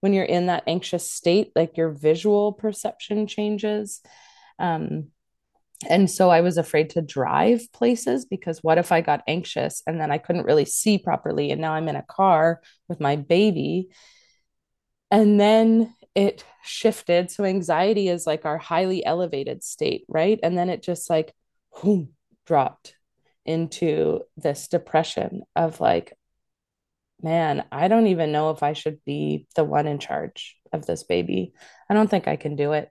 when you're in that anxious state, like your visual perception changes. Um, and so I was afraid to drive places because what if I got anxious and then I couldn't really see properly? And now I'm in a car with my baby. And then it shifted. So anxiety is like our highly elevated state, right? And then it just like whoom, dropped into this depression of like, man, I don't even know if I should be the one in charge of this baby. I don't think I can do it.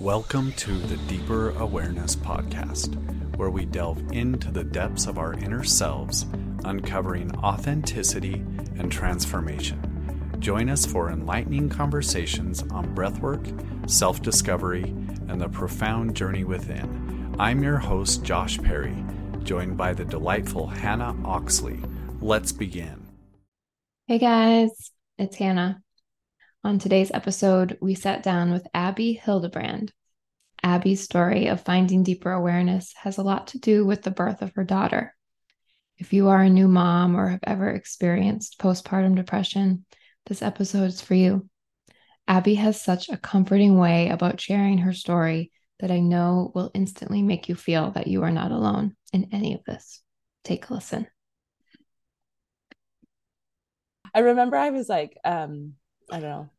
Welcome to the Deeper Awareness Podcast, where we delve into the depths of our inner selves, uncovering authenticity and transformation. Join us for enlightening conversations on breathwork, self discovery, and the profound journey within. I'm your host, Josh Perry, joined by the delightful Hannah Oxley. Let's begin. Hey guys, it's Hannah. On today's episode, we sat down with Abby Hildebrand. Abby's story of finding deeper awareness has a lot to do with the birth of her daughter. If you are a new mom or have ever experienced postpartum depression, this episode is for you. Abby has such a comforting way about sharing her story that I know will instantly make you feel that you are not alone in any of this. Take a listen. I remember I was like, um, I don't know,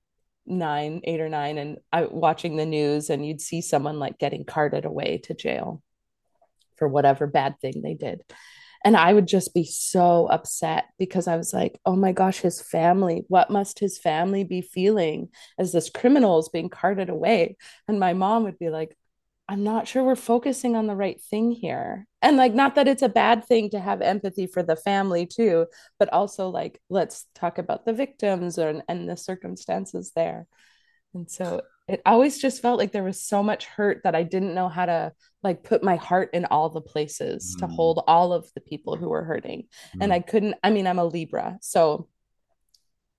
nine, eight or nine, and I watching the news, and you'd see someone like getting carted away to jail for whatever bad thing they did. And I would just be so upset because I was like, oh my gosh, his family, what must his family be feeling as this criminal is being carted away? And my mom would be like, I'm not sure we're focusing on the right thing here. And like, not that it's a bad thing to have empathy for the family too, but also like, let's talk about the victims and, and the circumstances there. And so it always just felt like there was so much hurt that I didn't know how to like put my heart in all the places mm. to hold all of the people who were hurting. Mm. And I couldn't, I mean, I'm a Libra. So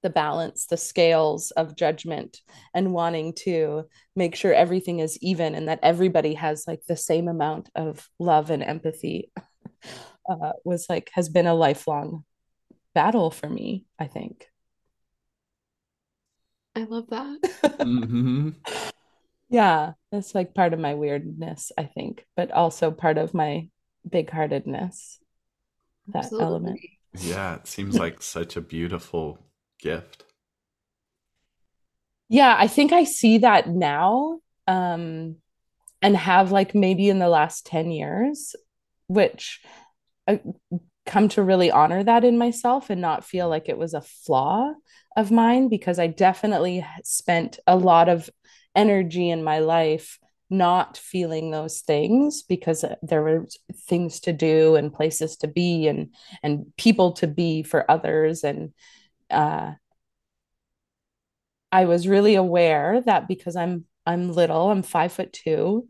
the balance, the scales of judgment, and wanting to make sure everything is even and that everybody has like the same amount of love and empathy uh, was like, has been a lifelong battle for me, I think. I love that. mm-hmm. Yeah, that's like part of my weirdness, I think, but also part of my big heartedness, that Absolutely. element. Yeah, it seems like such a beautiful gift. Yeah, I think I see that now um, and have like maybe in the last 10 years, which I come to really honor that in myself and not feel like it was a flaw of mine because I definitely spent a lot of energy in my life not feeling those things because there were things to do and places to be and and people to be for others and uh, I was really aware that because I'm I'm little, I'm five foot two,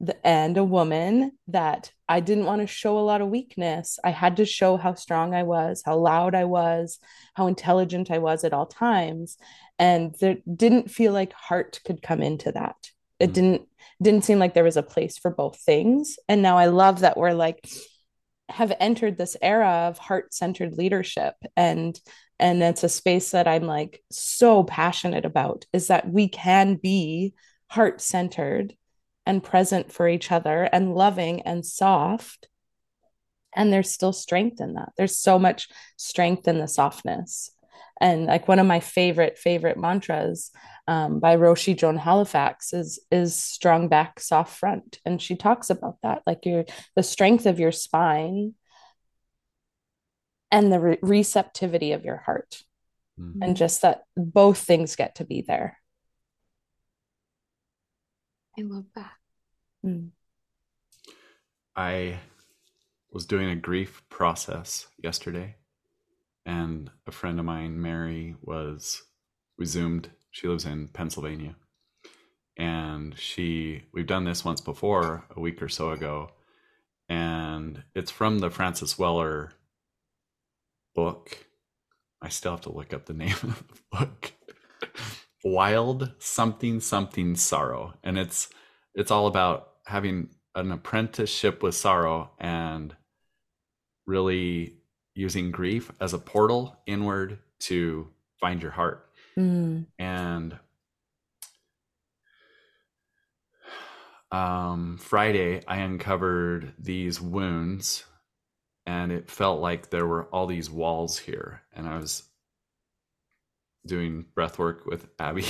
the, and a woman, that I didn't want to show a lot of weakness. I had to show how strong I was, how loud I was, how intelligent I was at all times, and there didn't feel like heart could come into that. It mm. didn't didn't seem like there was a place for both things. And now I love that we're like have entered this era of heart-centered leadership and and it's a space that i'm like so passionate about is that we can be heart-centered and present for each other and loving and soft. And there's still strength in that. There's so much strength in the softness. And like one of my favorite favorite mantras um, by Roshi Joan Halifax is is strong back, soft front, and she talks about that, like your the strength of your spine and the re- receptivity of your heart, mm-hmm. and just that both things get to be there. I love that. Mm. I was doing a grief process yesterday, and a friend of mine, Mary, was we zoomed she lives in Pennsylvania. And she, we've done this once before, a week or so ago. And it's from the Francis Weller book. I still have to look up the name of the book. Wild something something sorrow. And it's it's all about having an apprenticeship with sorrow and really using grief as a portal inward to find your heart. Mm. And um, Friday, I uncovered these wounds, and it felt like there were all these walls here. And I was doing breath work with Abby,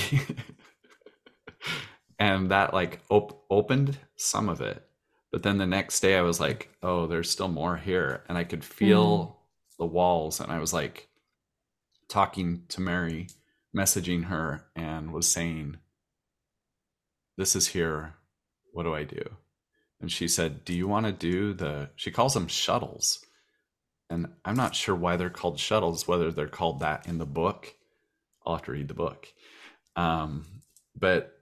and that like op- opened some of it. But then the next day, I was like, "Oh, there's still more here," and I could feel mm. the walls, and I was like talking to Mary, messaging her, and was saying, "This is here what do I do? And she said, Do you want to do the, she calls them shuttles. And I'm not sure why they're called shuttles, whether they're called that in the book. I'll have to read the book. Um, but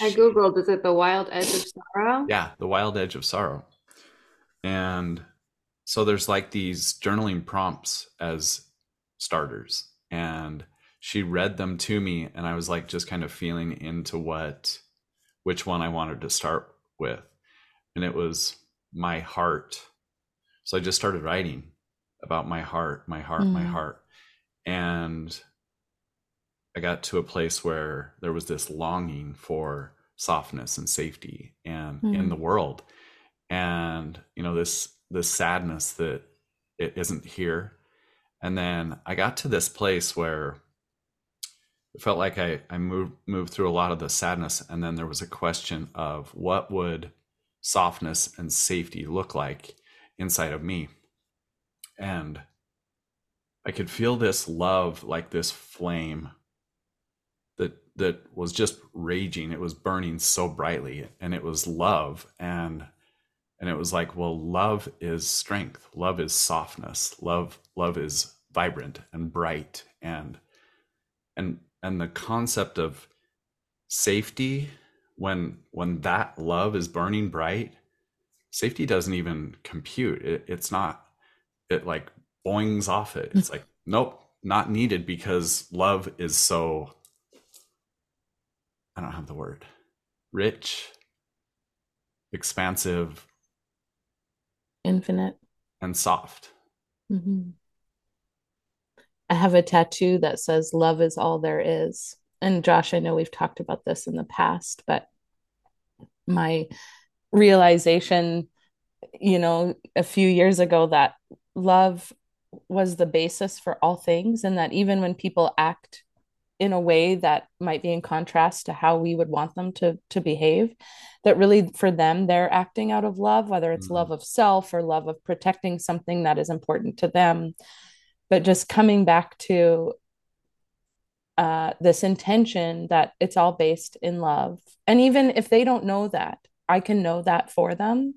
I Googled, is it The Wild Edge of Sorrow? Yeah, The Wild Edge of Sorrow. And so there's like these journaling prompts as starters. And she read them to me, and I was like just kind of feeling into what, which one I wanted to start with. And it was my heart. So I just started writing about my heart, my heart, mm. my heart. And I got to a place where there was this longing for softness and safety and mm. in the world. And, you know, this this sadness that it isn't here. And then I got to this place where it felt like I, I moved moved through a lot of the sadness and then there was a question of what would softness and safety look like inside of me and i could feel this love like this flame that that was just raging. It was burning so brightly and it was love. And and it was like well love is strength. Love is softness. Love love is vibrant and bright. And and and the concept of safety when when that love is burning bright safety doesn't even compute. It, it's not it like boings off it it's like nope not needed because love is so i don't have the word rich expansive infinite and soft mm-hmm. I have a tattoo that says love is all there is. And Josh, I know we've talked about this in the past, but my realization, you know, a few years ago that love was the basis for all things and that even when people act in a way that might be in contrast to how we would want them to to behave that really for them they're acting out of love whether it's mm-hmm. love of self or love of protecting something that is important to them but just coming back to uh, this intention that it's all based in love. And even if they don't know that, I can know that for them.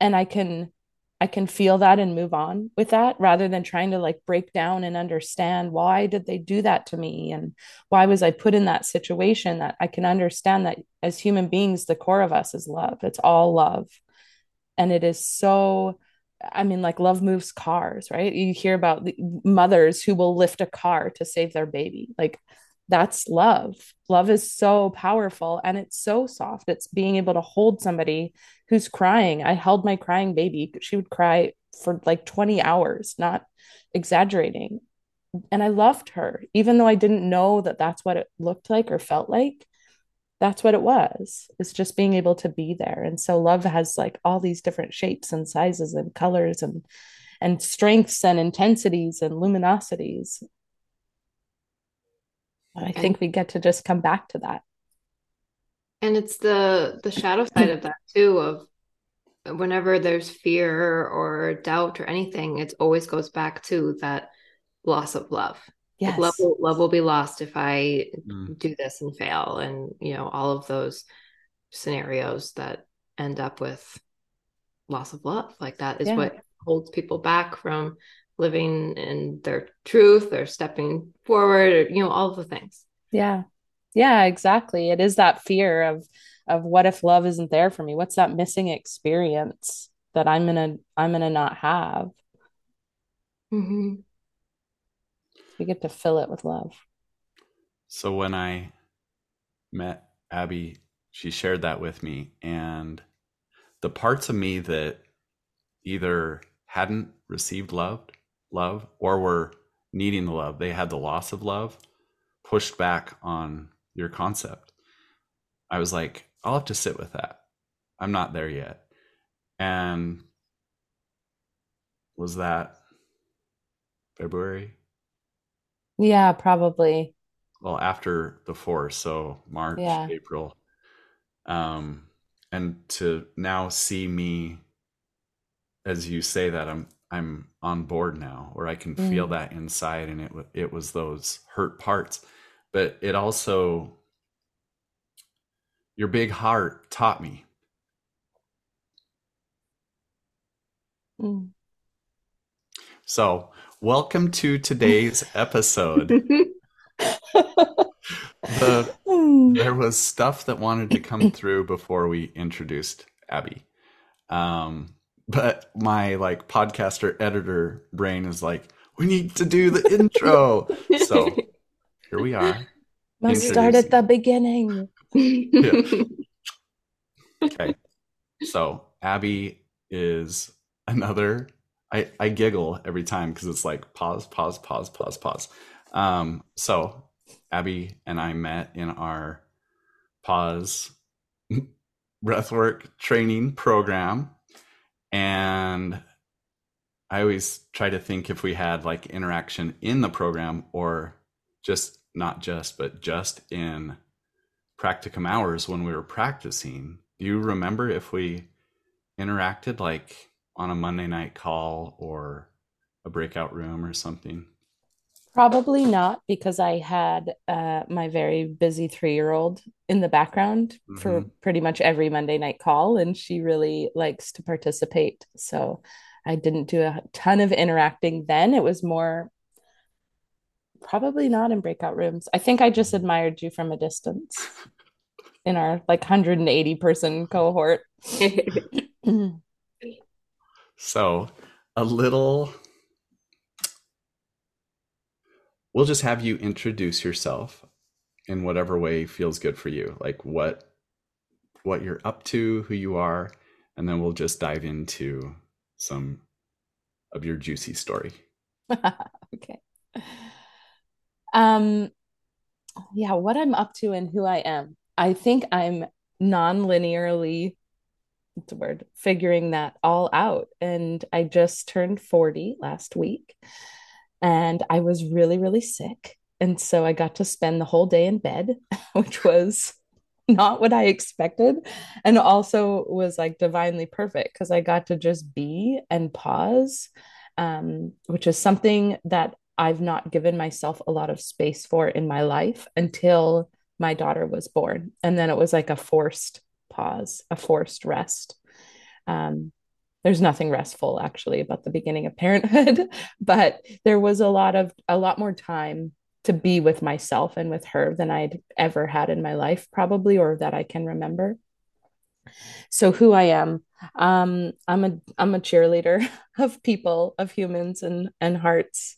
And I can I can feel that and move on with that rather than trying to like break down and understand why did they do that to me and why was I put in that situation that I can understand that as human beings the core of us is love. It's all love. And it is so I mean, like love moves cars, right? You hear about the mothers who will lift a car to save their baby. Like that's love. Love is so powerful and it's so soft. It's being able to hold somebody who's crying. I held my crying baby. She would cry for like 20 hours, not exaggerating. And I loved her, even though I didn't know that that's what it looked like or felt like that's what it was it's just being able to be there and so love has like all these different shapes and sizes and colors and and strengths and intensities and luminosities and i think we get to just come back to that and it's the the shadow side of that too of whenever there's fear or doubt or anything it always goes back to that loss of love Yes. Like love, will, love will be lost if I mm. do this and fail. And, you know, all of those scenarios that end up with loss of love. Like that is yeah. what holds people back from living in their truth or stepping forward or, you know, all of the things. Yeah. Yeah, exactly. It is that fear of, of what if love isn't there for me? What's that missing experience that I'm gonna I'm gonna not have? Mm-hmm we get to fill it with love. So when I met Abby, she shared that with me. And the parts of me that either hadn't received love, love, or were needing the love, they had the loss of love. pushed back on your concept. I was like, I'll have to sit with that. I'm not there yet. And was that February? Yeah, probably. Well, after the fourth, so March, Yeah. April. Um, and to now see me as you say that I'm I'm on board now, or I can feel Mm. that inside, and it it was those hurt parts, but it also your big heart taught me. Mm. So, welcome to today's episode. The there was stuff that wanted to come through before we introduced Abby. Um, but my like podcaster editor brain is like, we need to do the intro. So here we are. Must start at the beginning. Okay. So Abby is another. I, I giggle every time because it's like pause, pause, pause, pause, pause. Um, so Abby and I met in our pause breathwork training program. And I always try to think if we had like interaction in the program or just not just, but just in practicum hours when we were practicing. Do you remember if we interacted like on a Monday night call or a breakout room or something? Probably not because I had uh, my very busy three-year-old in the background for pretty much every Monday night call, and she really likes to participate. So I didn't do a ton of interacting then. It was more probably not in breakout rooms. I think I just admired you from a distance in our like 180 person cohort. So, a little. We'll just have you introduce yourself in whatever way feels good for you, like what what you're up to, who you are, and then we'll just dive into some of your juicy story. Okay. Um, yeah, what I'm up to and who I am. I think I'm non-linearly, what's the word, figuring that all out. And I just turned 40 last week, and I was really, really sick. And so I got to spend the whole day in bed, which was not what I expected. And also was like divinely perfect because I got to just be and pause um, which is something that I've not given myself a lot of space for in my life until my daughter was born. And then it was like a forced pause, a forced rest. Um, there's nothing restful actually about the beginning of parenthood, but there was a lot of a lot more time to be with myself and with her than I'd ever had in my life, probably, or that I can remember. So who I am, um, I'm a I'm a cheerleader of people, of humans and and hearts.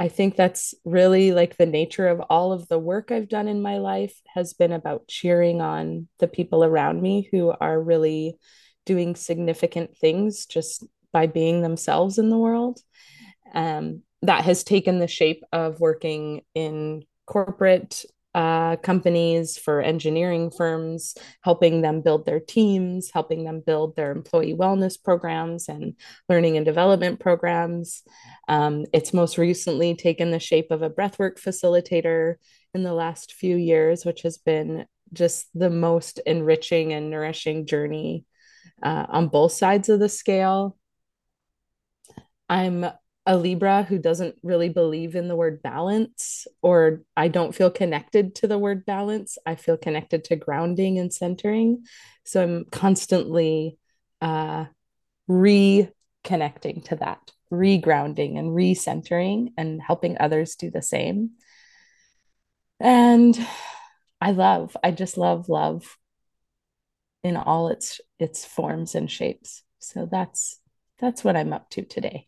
I think that's really like the nature of all of the work I've done in my life has been about cheering on the people around me who are really doing significant things just by being themselves in the world. Um, that has taken the shape of working in corporate uh, companies for engineering firms, helping them build their teams, helping them build their employee wellness programs and learning and development programs. Um, it's most recently taken the shape of a breathwork facilitator in the last few years, which has been just the most enriching and nourishing journey uh, on both sides of the scale. I'm a Libra who doesn't really believe in the word balance, or I don't feel connected to the word balance. I feel connected to grounding and centering. So I'm constantly uh, reconnecting to that, regrounding and recentering and helping others do the same. And I love, I just love love in all its its forms and shapes. So that's that's what I'm up to today.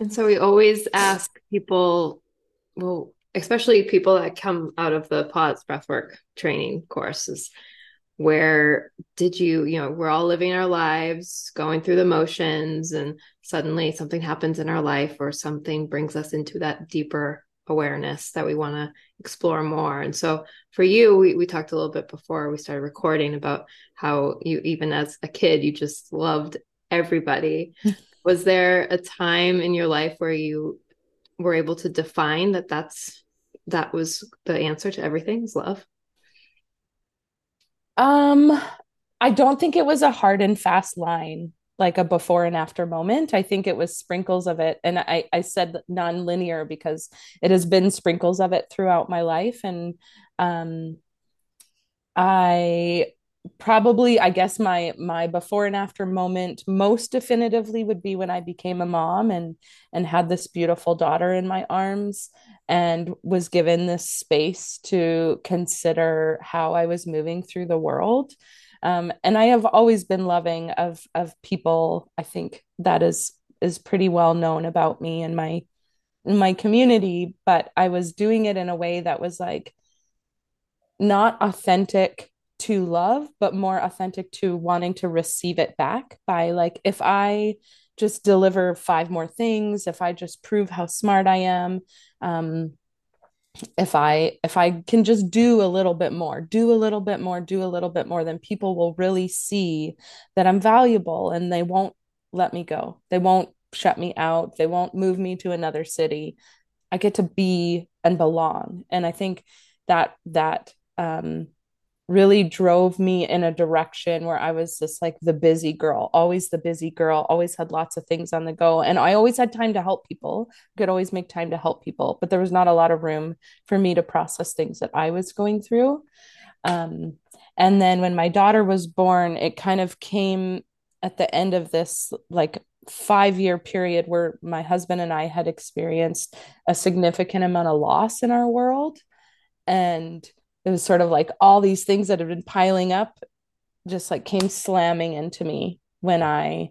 And so we always ask people, well, especially people that come out of the pause breathwork training courses, where did you, you know, we're all living our lives, going through the motions, and suddenly something happens in our life or something brings us into that deeper awareness that we want to explore more. And so for you, we, we talked a little bit before we started recording about how you, even as a kid, you just loved everybody. Was there a time in your life where you were able to define that that's that was the answer to everything is love? Um, I don't think it was a hard and fast line like a before and after moment. I think it was sprinkles of it. And I, I said non-linear because it has been sprinkles of it throughout my life. And um, I probably, I guess my my before and after moment most definitively would be when I became a mom and and had this beautiful daughter in my arms and was given this space to consider how I was moving through the world um, and I have always been loving of of people. I think that is is pretty well known about me and my my community. But I was doing it in a way that was like not authentic to love, but more authentic to wanting to receive it back by like if I just deliver five more things, if I just prove how smart I am, um, if i if i can just do a little bit more do a little bit more do a little bit more then people will really see that i'm valuable and they won't let me go. They won't shut me out. They won't move me to another city. I get to be and belong. And i think that that um really drove me in a direction where I was just like the busy girl, always the busy girl, always had lots of things on the go. And I always had time to help people, could always make time to help people, but there was not a lot of room for me to process things that I was going through. Um, and then when my daughter was born, it kind of came at the end of this like five year period where my husband and I had experienced a significant amount of loss in our world. And it was sort of like all these things that had been piling up just like came slamming into me when I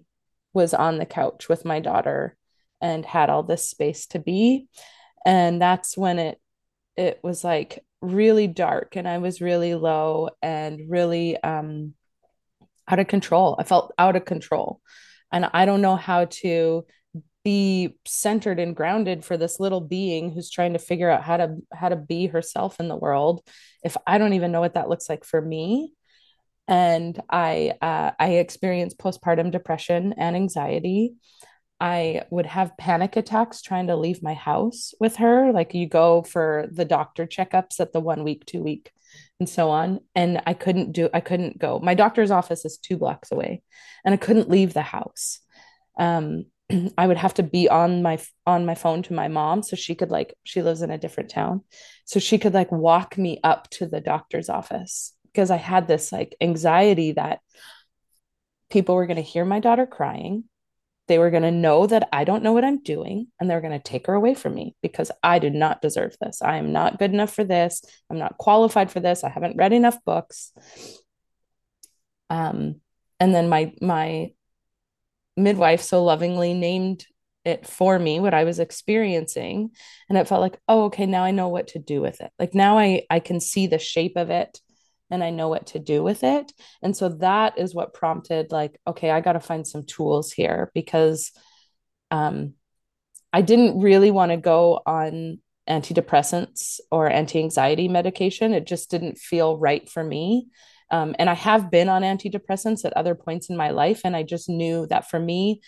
was on the couch with my daughter and had all this space to be and that's when it it was like really dark and I was really low and really um out of control. I felt out of control. And I don't know how to be centered and grounded for this little being who's trying to figure out how to how to be herself in the world. If i don't even know what that looks like for me and i uh, i experienced postpartum depression and anxiety i would have panic attacks trying to leave my house with her. Like you go for the doctor checkups at the one week two week and so on. And i couldn't do i couldn't go. My doctor's office is two blocks away and i couldn't leave the house. Um, I would have to be on my on my phone to my mom so she could like she lives in a different town so she could like walk me up to the doctor's office because I had this like anxiety that people were going to hear my daughter crying they were going to know that I don't know what I'm doing and they're going to take her away from me because I did not deserve this. I am not good enough for this. I'm not qualified for this. I haven't read enough books. Um and then my my midwife so lovingly named it for me what i was experiencing. And it felt like oh okay now i know what to do with it. Like now i i can see the shape of it and i know what to do with it. And so that is what prompted like okay i got to find some tools here because um i didn't really want to go on antidepressants or anti-anxiety medication. It just didn't feel right for me um, and I have been on antidepressants at other points in my life. And I just knew that for me,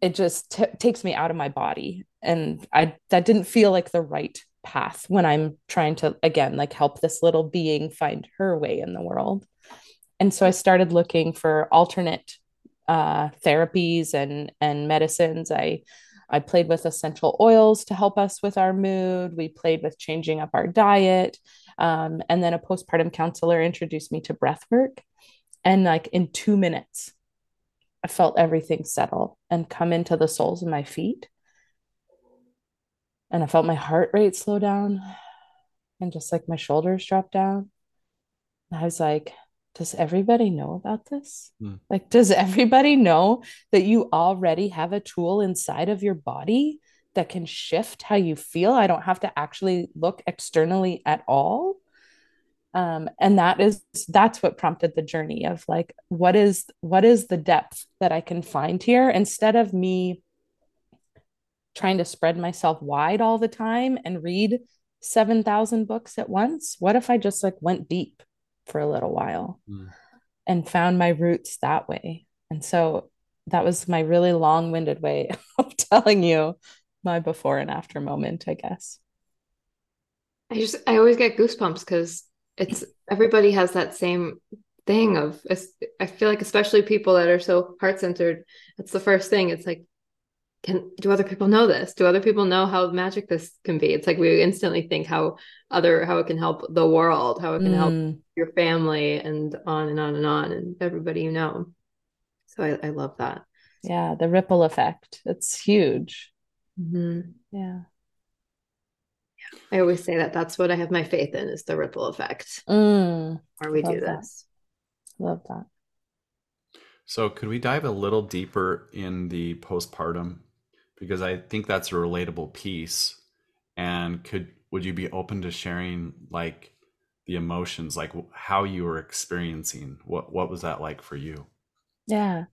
it just t- takes me out of my body. And I that didn't feel like the right path when I'm trying to, again, like help this little being find her way in the world. And so I started looking for alternate uh, therapies and and medicines. I I played with essential oils to help us with our mood. We played with changing up our diet. Um, and then a postpartum counselor introduced me to breath work. And like in two minutes, I felt everything settle and come into the soles of my feet. And I felt my heart rate slow down and just like my shoulders drop down. I was like, does everybody know about this? Mm. Like, does everybody know that you already have a tool inside of your body that can shift how you feel. I don't have to actually look externally at all. Um, and that is that's what prompted the journey of like what is what is the depth that I can find here instead of me trying to spread myself wide all the time and read 7,000 books at once? What if I just like went deep for a little while mm. and found my roots that way? And so that was my really long-winded way of telling you my before and after moment, I guess. I just I always get goosebumps because it's everybody has that same thing of I feel like especially people that are so heart centered, it's the first thing. It's like, can do other people know this? Do other people know how magic this can be? It's like we instantly think how other how it can help the world, how it can mm. help your family, and on and on and on, and everybody you know. So I, I love that. Yeah, the ripple effect. It's huge. Mm-hmm. Yeah. I always say that that's what I have my faith in is the ripple effect. Mm, or we do that. this. Love that. So, could we dive a little deeper in the postpartum? Because I think that's a relatable piece. And could would you be open to sharing like the emotions, like how you were experiencing? What what was that like for you? Yeah.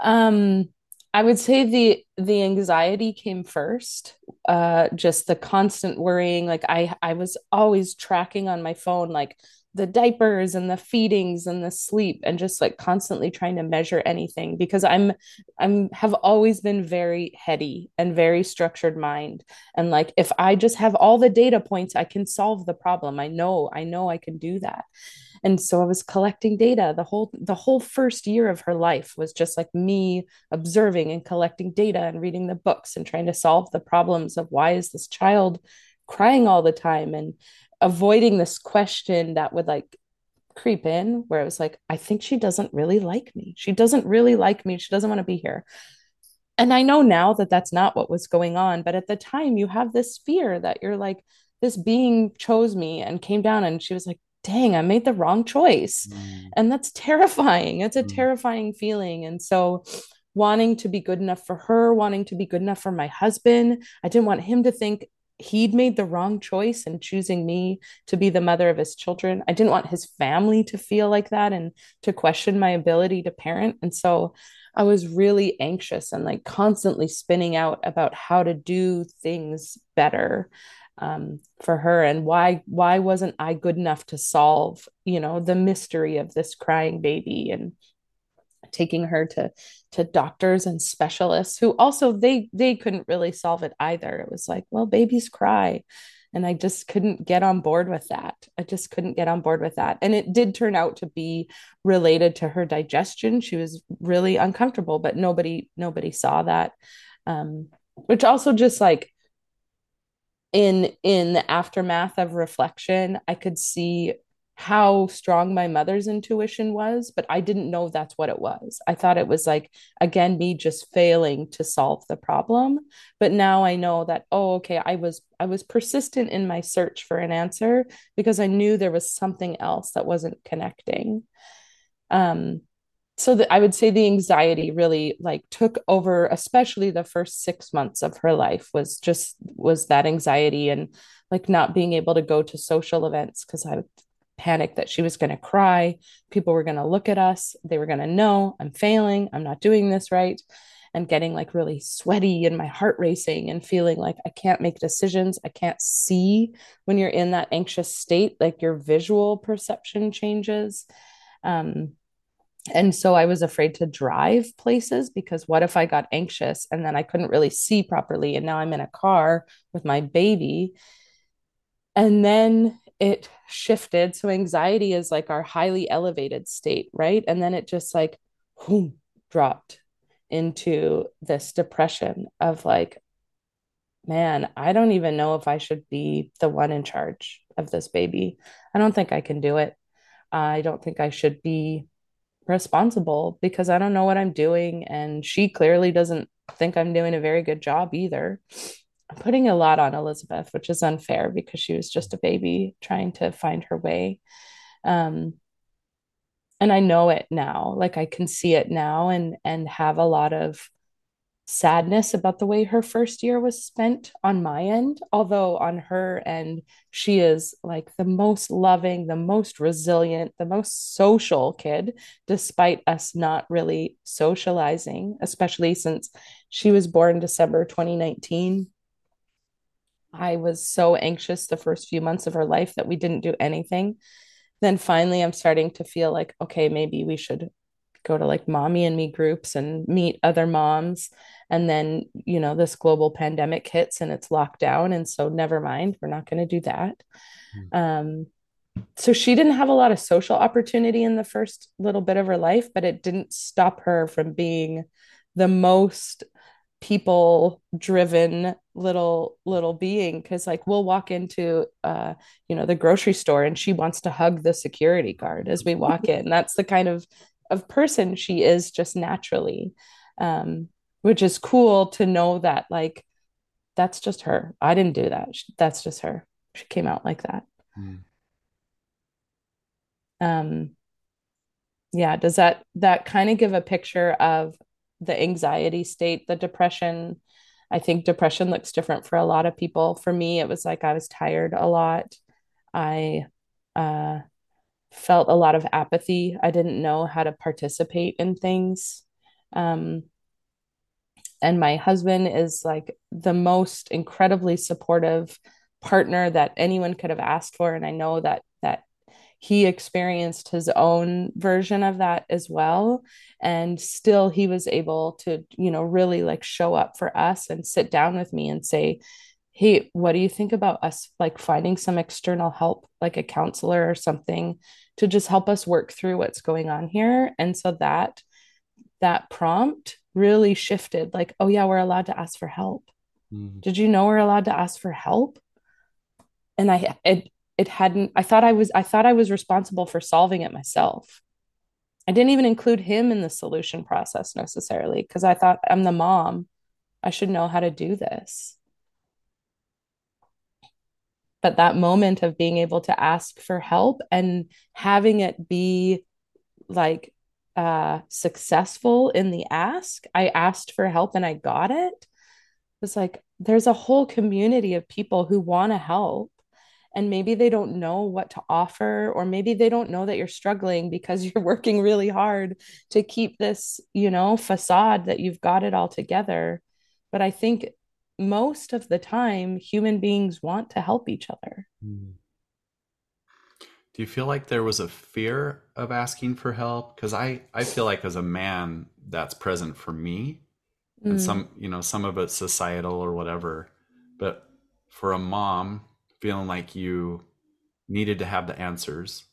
Um, I would say the the anxiety came first. Uh, just the constant worrying. Like I I was always tracking on my phone, like the diapers and the feedings and the sleep and just like constantly trying to measure anything because i'm i'm have always been very heady and very structured mind. And like if i just have all the data points i can solve the problem. I know i know i can do that. And so i was collecting data. The whole the whole first year of her life was just like me observing and collecting data and reading the books and trying to solve the problems of why is this child crying all the time and avoiding this question that would like creep in where it was like i think she doesn't really like me. She doesn't really like me she doesn't want to be here. And i know now that that's not what was going on but at the time you have this fear that you're like this being chose me and came down and she was like dang i made the wrong choice. Mm. and that's terrifying. It's a mm. terrifying feeling. And so wanting to be good enough for her wanting to be good enough for my husband i didn't want him to think he'd made the wrong choice in choosing me to be the mother of his children. I didn't want his family to feel like that and to question my ability to parent. And so I was really anxious and like constantly spinning out about how to do things better um, for her and why why wasn't I good enough to solve you know the mystery of this crying baby and taking her to to doctors and specialists who also they they couldn't really solve it either. It was like well babies cry. And i just couldn't get on board with that. I just couldn't get on board with that. And it did turn out to be related to her digestion. She was really uncomfortable but nobody nobody saw that. Um, which also just like in in the aftermath of reflection i could see how strong my mother's intuition was, but I didn't know that's what it was. I thought it was like, again, me just failing to solve the problem. But now I know that, oh, okay, I was I was persistent in my search for an answer because I knew there was something else that wasn't connecting. Um, so that I would say the anxiety really like took over, especially the first six months of her life was just was that anxiety and like not being able to go to social events because I panic that she was going to cry. People were going to look at us. They were going to know I'm failing. I'm not doing this right. And getting like really sweaty and my heart racing and feeling like I can't make decisions. I can't see when you're in that anxious state, like your visual perception changes. Um, and so I was afraid to drive places because what if I got anxious and then I couldn't really see properly? And now I'm in a car with my baby. And then it shifted. So anxiety is like our highly elevated state, right? And then it just like whoom, dropped into this depression of like, man, I don't even know if I should be the one in charge of this baby. I don't think I can do it. I don't think I should be responsible because I don't know what I'm doing. And she clearly doesn't think I'm doing a very good job either. I'm putting a lot on Elizabeth, which is unfair because she was just a baby trying to find her way. Um, and I know it now, like I can see it now and and have a lot of sadness about the way her first year was spent on my end although on her end she is like the most loving the most resilient the most social kid despite us not really socializing especially since she was born December 2019. I was so anxious the first few months of her life that we didn't do anything. Then finally, I'm starting to feel like, okay, maybe we should go to like mommy and me groups and meet other moms. And then, you know, this global pandemic hits and it's locked down. And so, never mind, we're not going to do that. Mm. Um, so she didn't have a lot of social opportunity in the first little bit of her life, but it didn't stop her from being the most people driven little little being because like we'll walk into uh you know the grocery store and she wants to hug the security guard as we walk in. That's the kind of of person she is just naturally um which is cool to know that like that's just her. I didn't do that. That's just her. She came out like that. Mm. um yeah does that that kind of give a picture of the anxiety state, the depression. I think depression looks different for a lot of people. For me, it was like I was tired a lot. I uh, felt a lot of apathy. I didn't know how to participate in things. Um, and my husband is like the most incredibly supportive partner that anyone could have asked for. And I know that he experienced his own version of that as well. And still he was able to you know really like show up for us and sit down with me and say hey what do you think about us like finding some external help like a counselor or something to just help us work through what's going on here? And so that that prompt really shifted like oh yeah we're allowed to ask for help. Mm-hmm. did you know we're allowed to ask for help? And i it it hadn't i thought i was i thought i was responsible for solving it myself. I didn't even include him in the solution process necessarily because i thought i'm the mom. I should know how to do this. But that moment of being able to ask for help and having it be like uh successful in the ask i asked for help and i got it. It was like there's a whole community of people who want to help and maybe they don't know what to offer or maybe they don't know that you're struggling because you're working really hard to keep this you know facade that you've got it all together but i think most of the time human beings want to help each other hmm. do you feel like there was a fear of asking for help because i i feel like as a man that's present for me mm. and some you know some of it's societal or whatever but for a mom feeling like you needed to have the answers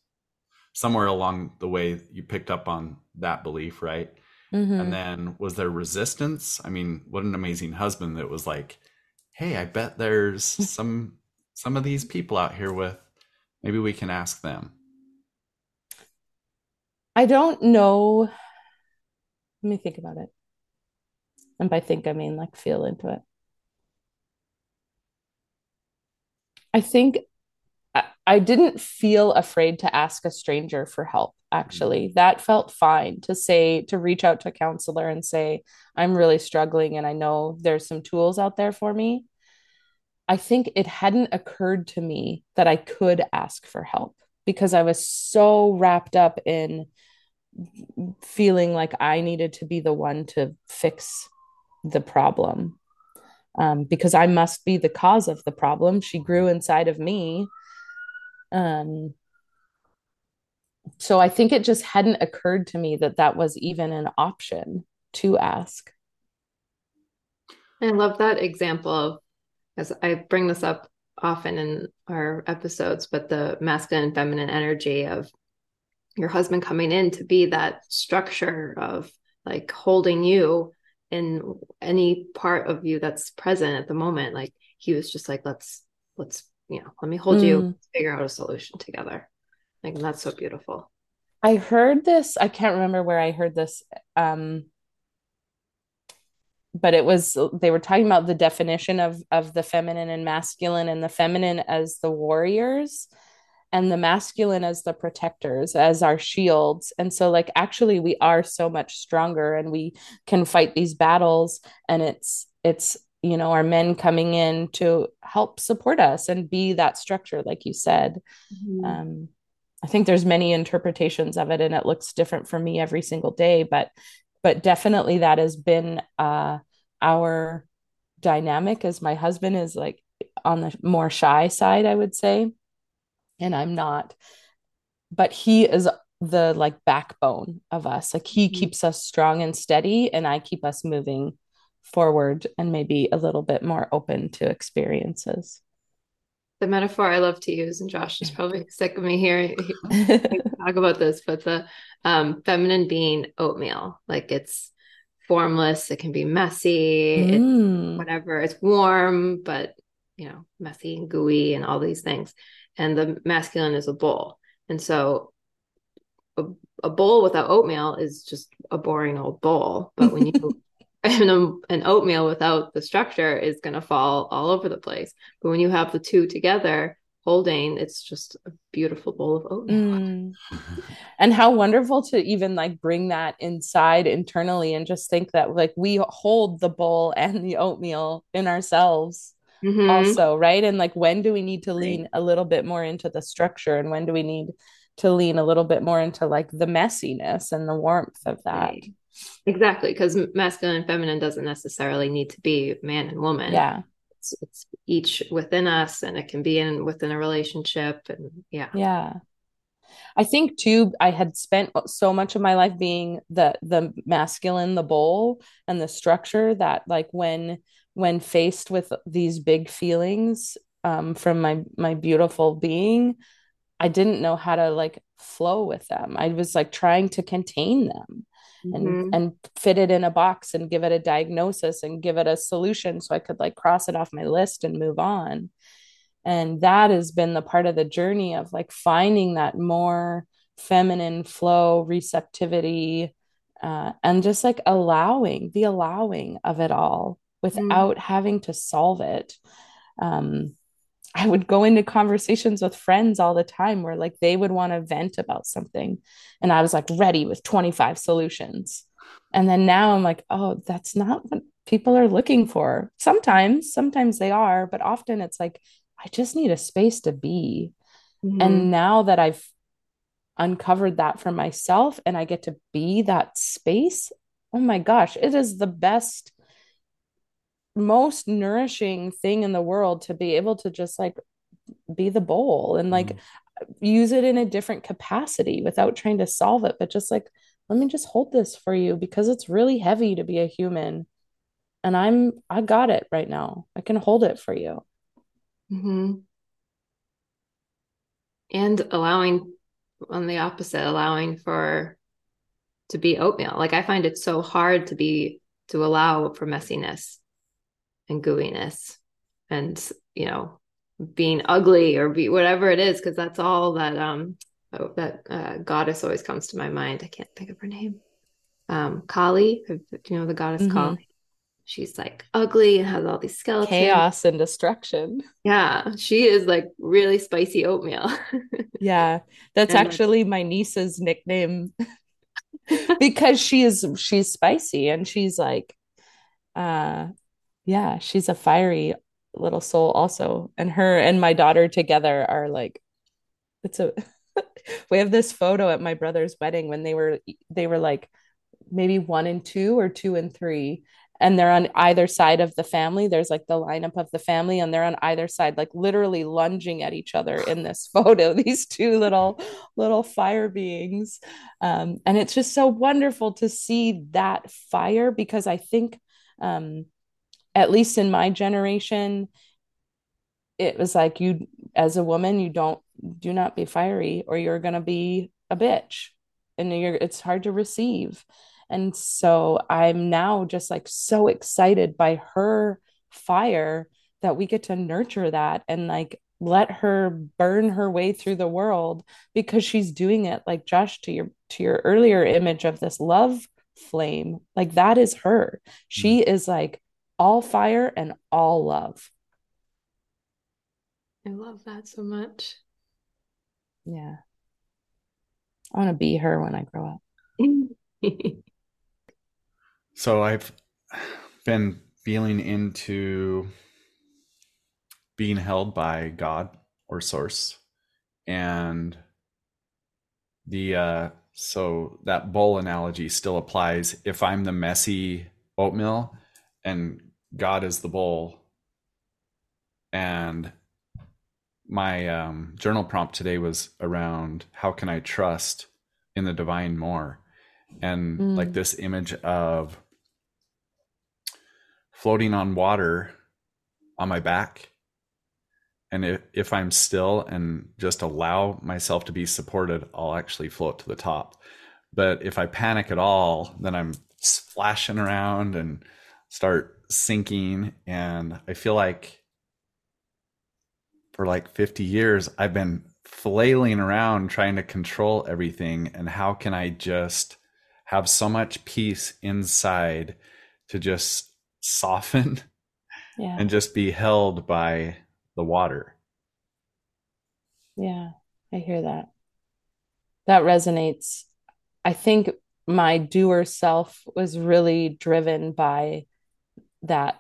somewhere along the way you picked up on that belief right? Mm-hmm. and then was there resistance? I mean what an amazing husband that was like hey i bet there's some some of these people out here with maybe we can ask them. I don't know. Let me think about it. And by think i mean like feel into it I think I, didn't feel afraid to ask a stranger for help actually. Mm-hmm. that felt fine to say to reach out to a counselor and say i'm really struggling and i know there's some tools out there for me. I think it hadn't occurred to me that i could ask for help because i was so wrapped up in feeling like i needed to be the one to fix the problem um, because I must be the cause of the problem. She grew inside of me. Um, so I think it just hadn't occurred to me that that was even an option to ask. I love that example of, as I bring this up often in our episodes, but the masculine and feminine energy of your husband coming in to be that structure of like holding you in any part of you that's present at the moment like he was just like let's let's you know let me hold mm. you figure out a solution together. Like that's so beautiful. I heard this i can't remember where i heard this um but it was they were talking about the definition of of the feminine and masculine and the feminine as the warriors and the masculine as the protectors as our shields and so like actually we are so much stronger and we can fight these battles and it's it's you know our men coming in to help support us and be that structure like you said mm-hmm. um, i think there's many interpretations of it and it looks different for me every single day but but definitely that has been uh, our dynamic as my husband is like on the more shy side, I would say. And I'm not. But he is the like backbone of us. Like he mm-hmm. keeps us strong and steady, and I keep us moving forward and maybe a little bit more open to experiences. The metaphor I love to use, and Josh is probably sick of me hearing talk about this, but the um, feminine being oatmeal, like it's formless, it can be messy, mm. it's whatever, it's warm, but you know, messy and gooey and all these things. And the masculine is a bowl. And so a, a bowl without oatmeal is just a boring old bowl. But when you and a, an oatmeal without the structure is going to fall all over the place. But when you have the two together, holding, it's just a beautiful bowl of oatmeal. Mm. and how wonderful to even like bring that inside internally and just think that like we hold the bowl and the oatmeal in ourselves. Mm-hmm. Also, right? And like, when do we need to lean a little bit more into the structure, and when do we need to lean a little bit more into like the messiness and the warmth of that? Right Exactly, because masculine and feminine doesn't necessarily need to be man and woman. Yeah. It's, it's each within us and it can be in within a relationship and yeah. Yeah. I think too I had spent so much of my life being the the masculine the bowl and the structure that like when when faced with these big feelings um, from my my beautiful being I didn't know how to like flow with them. I was like trying to contain them mm-hmm. and and fit it in a box and give it a diagnosis and give it a solution so I could like cross it off my list and move on. And that has been the part of the journey of like finding that more feminine flow, receptivity, uh, and just like allowing the allowing of it all without mm. having to solve it. Um, I would go into conversations with friends all the time where like they would want to vent about something and I was like ready with 25 solutions. And then now I'm like, oh, that's not what people are looking for. Sometimes, sometimes they are, but often it's like I just need a space to be. Mm-hmm. And now that I've uncovered that for myself and I get to be that space, oh my gosh, it is the best most nourishing thing in the world to be able to just like be the bowl and like mm. use it in a different capacity without trying to solve it but just like let me just hold this for you because it's really heavy to be a human. And i'm i got it right now. I can hold it for you. Mm-hmm. and allowing on the opposite allowing for to be oatmeal. Like i find it so hard to be to allow for messiness and gooiness and you know being ugly or be whatever it is because that's all that um oh, that uh, goddess always comes to my mind. I can't think of her name. Um kali do you know the goddess mm-hmm. kali. She's like ugly and has all these skeletons. Chaos and destruction. Yeah she is like really spicy oatmeal. Yeah that's and actually my niece's nickname. Because she is she's spicy and she's like uh yeah, she's a fiery little soul also. And her and my daughter together are like it's a we have this photo at my brother's wedding when they were they were like maybe one and two or two and three and they're on either side of the family there's like the lineup of the family and they're on either side like literally lunging at each other in this photo these two little little fire beings um, and it's just so wonderful to see that fire because i think um, at least in my generation it was like you as a woman you don't do not be fiery or you're going to be a bitch. And you're it's hard to receive. And so i'm now just like so excited by her fire that we get to nurture that and like let her burn her way through the world because she's doing it like Josh to your to your earlier image of this love flame. Like that is her. She mm. is like all fire and all love. I love that so much. Yeah. I want to be her when I grow up. so I've been feeling into being held by God or source and the uh so that bowl analogy still applies if i'm the messy oatmeal and God is the bowl. And my um, journal prompt today was around how can I trust in the divine more? And mm. like this image of floating on water on my back. And if, if I'm still and just allow myself to be supported, I'll actually float to the top. But if I panic at all, then I'm splashing around and start sinking. And I feel like for like 50 years, I've been flailing around trying to control everything. And how can I just have so much peace inside to just soften yeah. and just be held by the water? Yeah, I hear that. That resonates. I think my doer self was really driven by that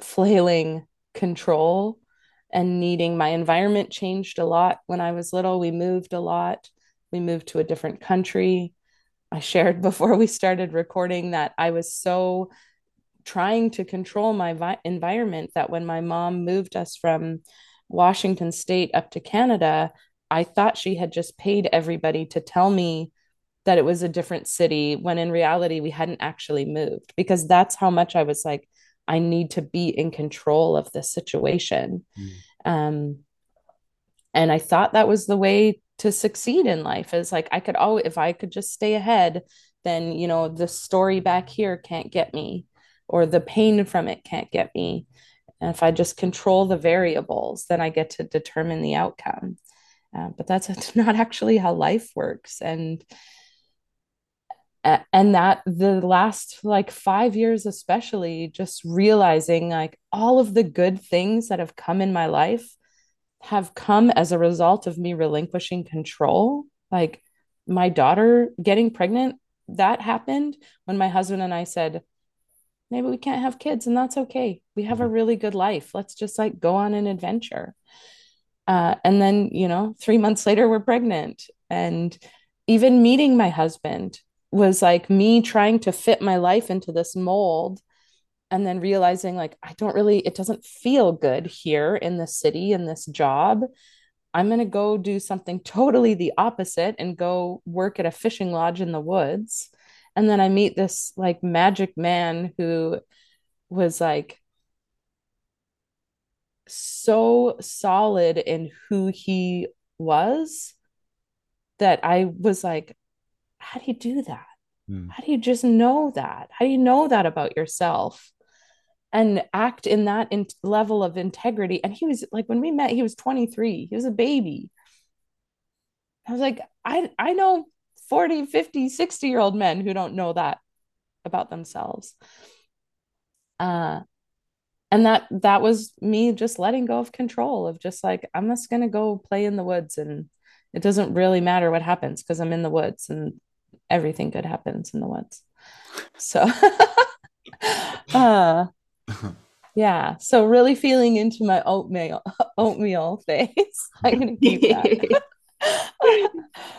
flailing control and needing my environment changed a lot when I was little. We moved a lot. We moved to a different country. I shared before we started recording that I was so trying to control my vi- environment that when my mom moved us from Washington state up to Canada, I thought she had just paid everybody to tell me that it was a different city when in reality we hadn't actually moved because that's how much I was like I need to be in control of the situation. Mm. Um, and I thought that was the way to succeed in life is like I could always if I could just stay ahead, then you know the story back here can't get me, or the pain from it can't get me. And if I just control the variables, then I get to determine the outcome. Uh, but that's not actually how life works. And and that the last like five years especially just realizing like all of the good things that have come in my life have come as a result of me relinquishing control. Like my daughter getting pregnant that happened when my husband and i said maybe we can't have kids and that's okay. We have a mm-hmm. really good life. Let's just like go on an adventure. Uh, and then you know three months later we're pregnant. And even meeting my husband was like me trying to fit my life into this mold and then realizing like I don't really it doesn't feel good here in the city in this job. I'm going to go do something totally the opposite and go work at a fishing lodge in the woods. And then I meet this like magic man who was like so solid in who he was that I was like, how do you do that? Mm. How do you just know that? How do you know that about yourself? And act in that in- level of integrity. And he was like, when we met, he was 23, he was a baby. I was like, I, I know 40, 50, 60 year old men who don't know that about themselves. Uh, and that that was me just letting go of control of just like i'm just going to go play in the woods and it doesn't really matter what happens because i'm in the woods and everything good happens in the woods. So, uh, yeah. So really feeling into my oatmeal oatmeal phase. I'm gonna keep that.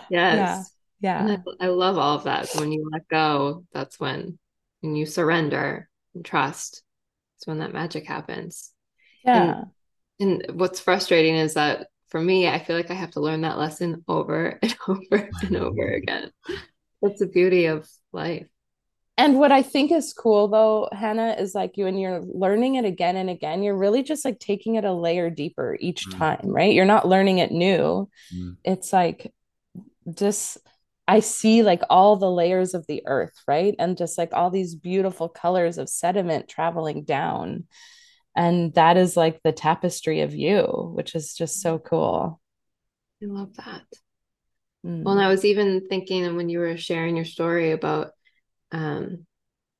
yes. Yeah. yeah. I, I, love all of that. So when you let go, that's when when you surrender and trust. It's when that magic happens. Yeah. And, and what's frustrating is that for me, I feel like I have to learn that lesson over and over and over again. That's the beauty of life. And what I think is cool though, Hannah, is like you and you're learning it again and again, you're really just like taking it a layer deeper each mm. time, right? You're not learning it new. Mm. It's like just I see like all the layers of the earth, right? And just like all these beautiful colors of sediment traveling down. And that is like the tapestry of you, which is just so cool. I love that. Mm. Well, and I was even thinking when you were sharing your story about, um,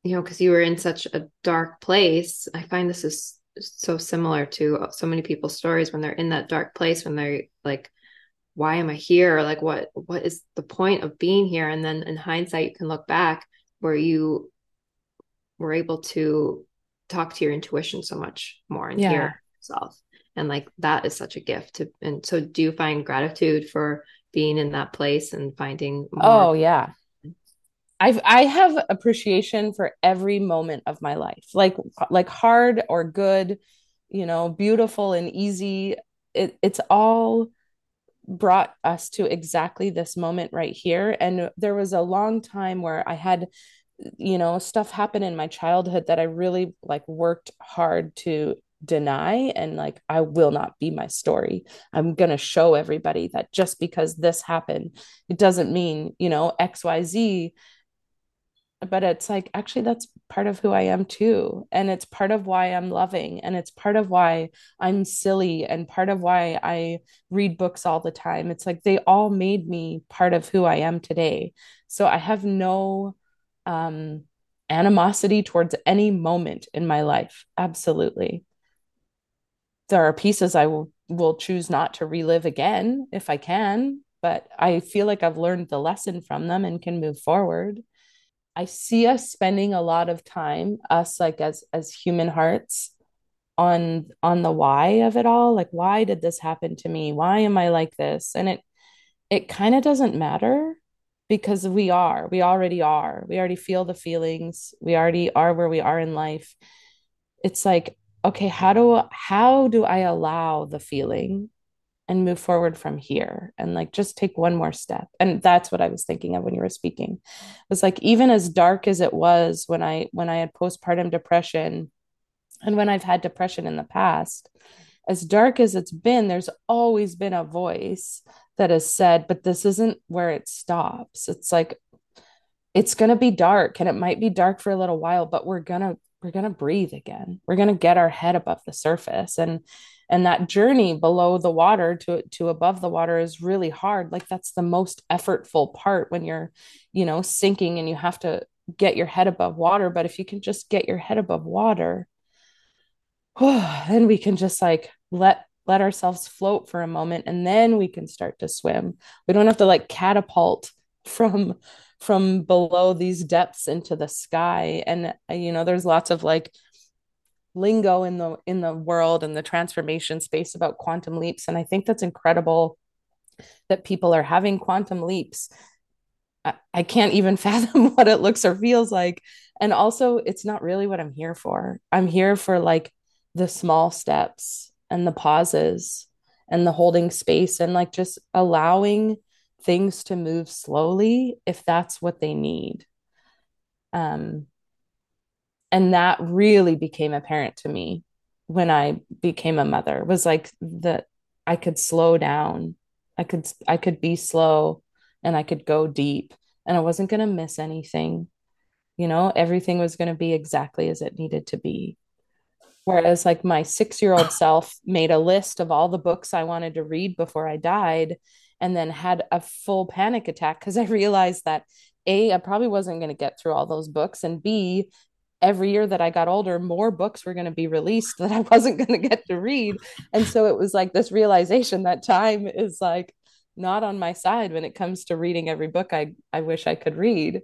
you know, because you were in such a dark place. I find this is so similar to so many people's stories when they're in that dark place, when they're like, why am I here? Or like, what what is the point of being here? And then in hindsight, you can look back where you were able to talk to your intuition so much more and yeah. hear yourself. And like that is such a gift to and so do you find gratitude for being in that place and finding more- oh yeah I've I have appreciation for every moment of my life. Like like hard or good, you know, beautiful and easy. It, it's all brought us to exactly this moment right here. And there was a long time where I had, you know, stuff happen in my childhood that I really like worked hard to deny and like I will not be my story. I'm going to show everybody that just because this happened, it doesn't mean, you know, XYZ but it's like actually that's part of who I am too. And it's part of why I'm loving. And it's part of why I'm silly. And part of why I read books all the time. It's like they all made me part of who I am today. So I have no um animosity towards any moment in my life. Absolutely there are pieces I will will choose not to relive again if I can but I feel like I've learned the lesson from them and can move forward I see us spending a lot of time, us like as as human hearts, on on the why of it all. Like, why did this happen to me? Why am I like this? And it it kind of doesn't matter because we are. We already are. We already feel the feelings. We already are where we are in life. It's like, okay, how do how do I allow the feeling? and move forward from here? And like just take one more step. And that's what i was thinking of when you were speaking. It was like even as dark as it was when i when i had postpartum depression and when i've had depression in the past as dark as it's been there's always been a voice that has said but this isn't where it stops. It's like it's going to be dark and it might be dark for a little while but we're going to we're going to breathe again. We're going to get our head above the surface. And and that journey below the water to to above the water is really hard. Like that's the most effortful part when you're you know sinking and you have to get your head above water. But if you can just get your head above water then we can just like let let ourselves float for a moment and then we can start to swim. We don't have to like catapult from from below these depths into the sky. And uh, you know there's lots of like lingo in the in the world and the transformation space about quantum leaps. And i think that's incredible that people are having quantum leaps. I, I can't even fathom what it looks or feels like. And also it's not really what i'm here for. I'm here for like the small steps and the pauses and the holding space and like just allowing things to move slowly if that's what they need um and that really became apparent to me when I became a mother was like that I could slow down. I could I could be slow and I could go deep and I wasn't going to miss anything. You know, everything was going to be exactly as it needed to be. Whereas like my 6-year-old self made a list of all the books I wanted to read before I died and then had a full panic attack because I realized that a I probably wasn't going to get through all those books and b every year that I got older, more books were going to be released that I wasn't going to get to read. And so it was like this realization that time is like not on my side when it comes to reading every book I, I wish I could read.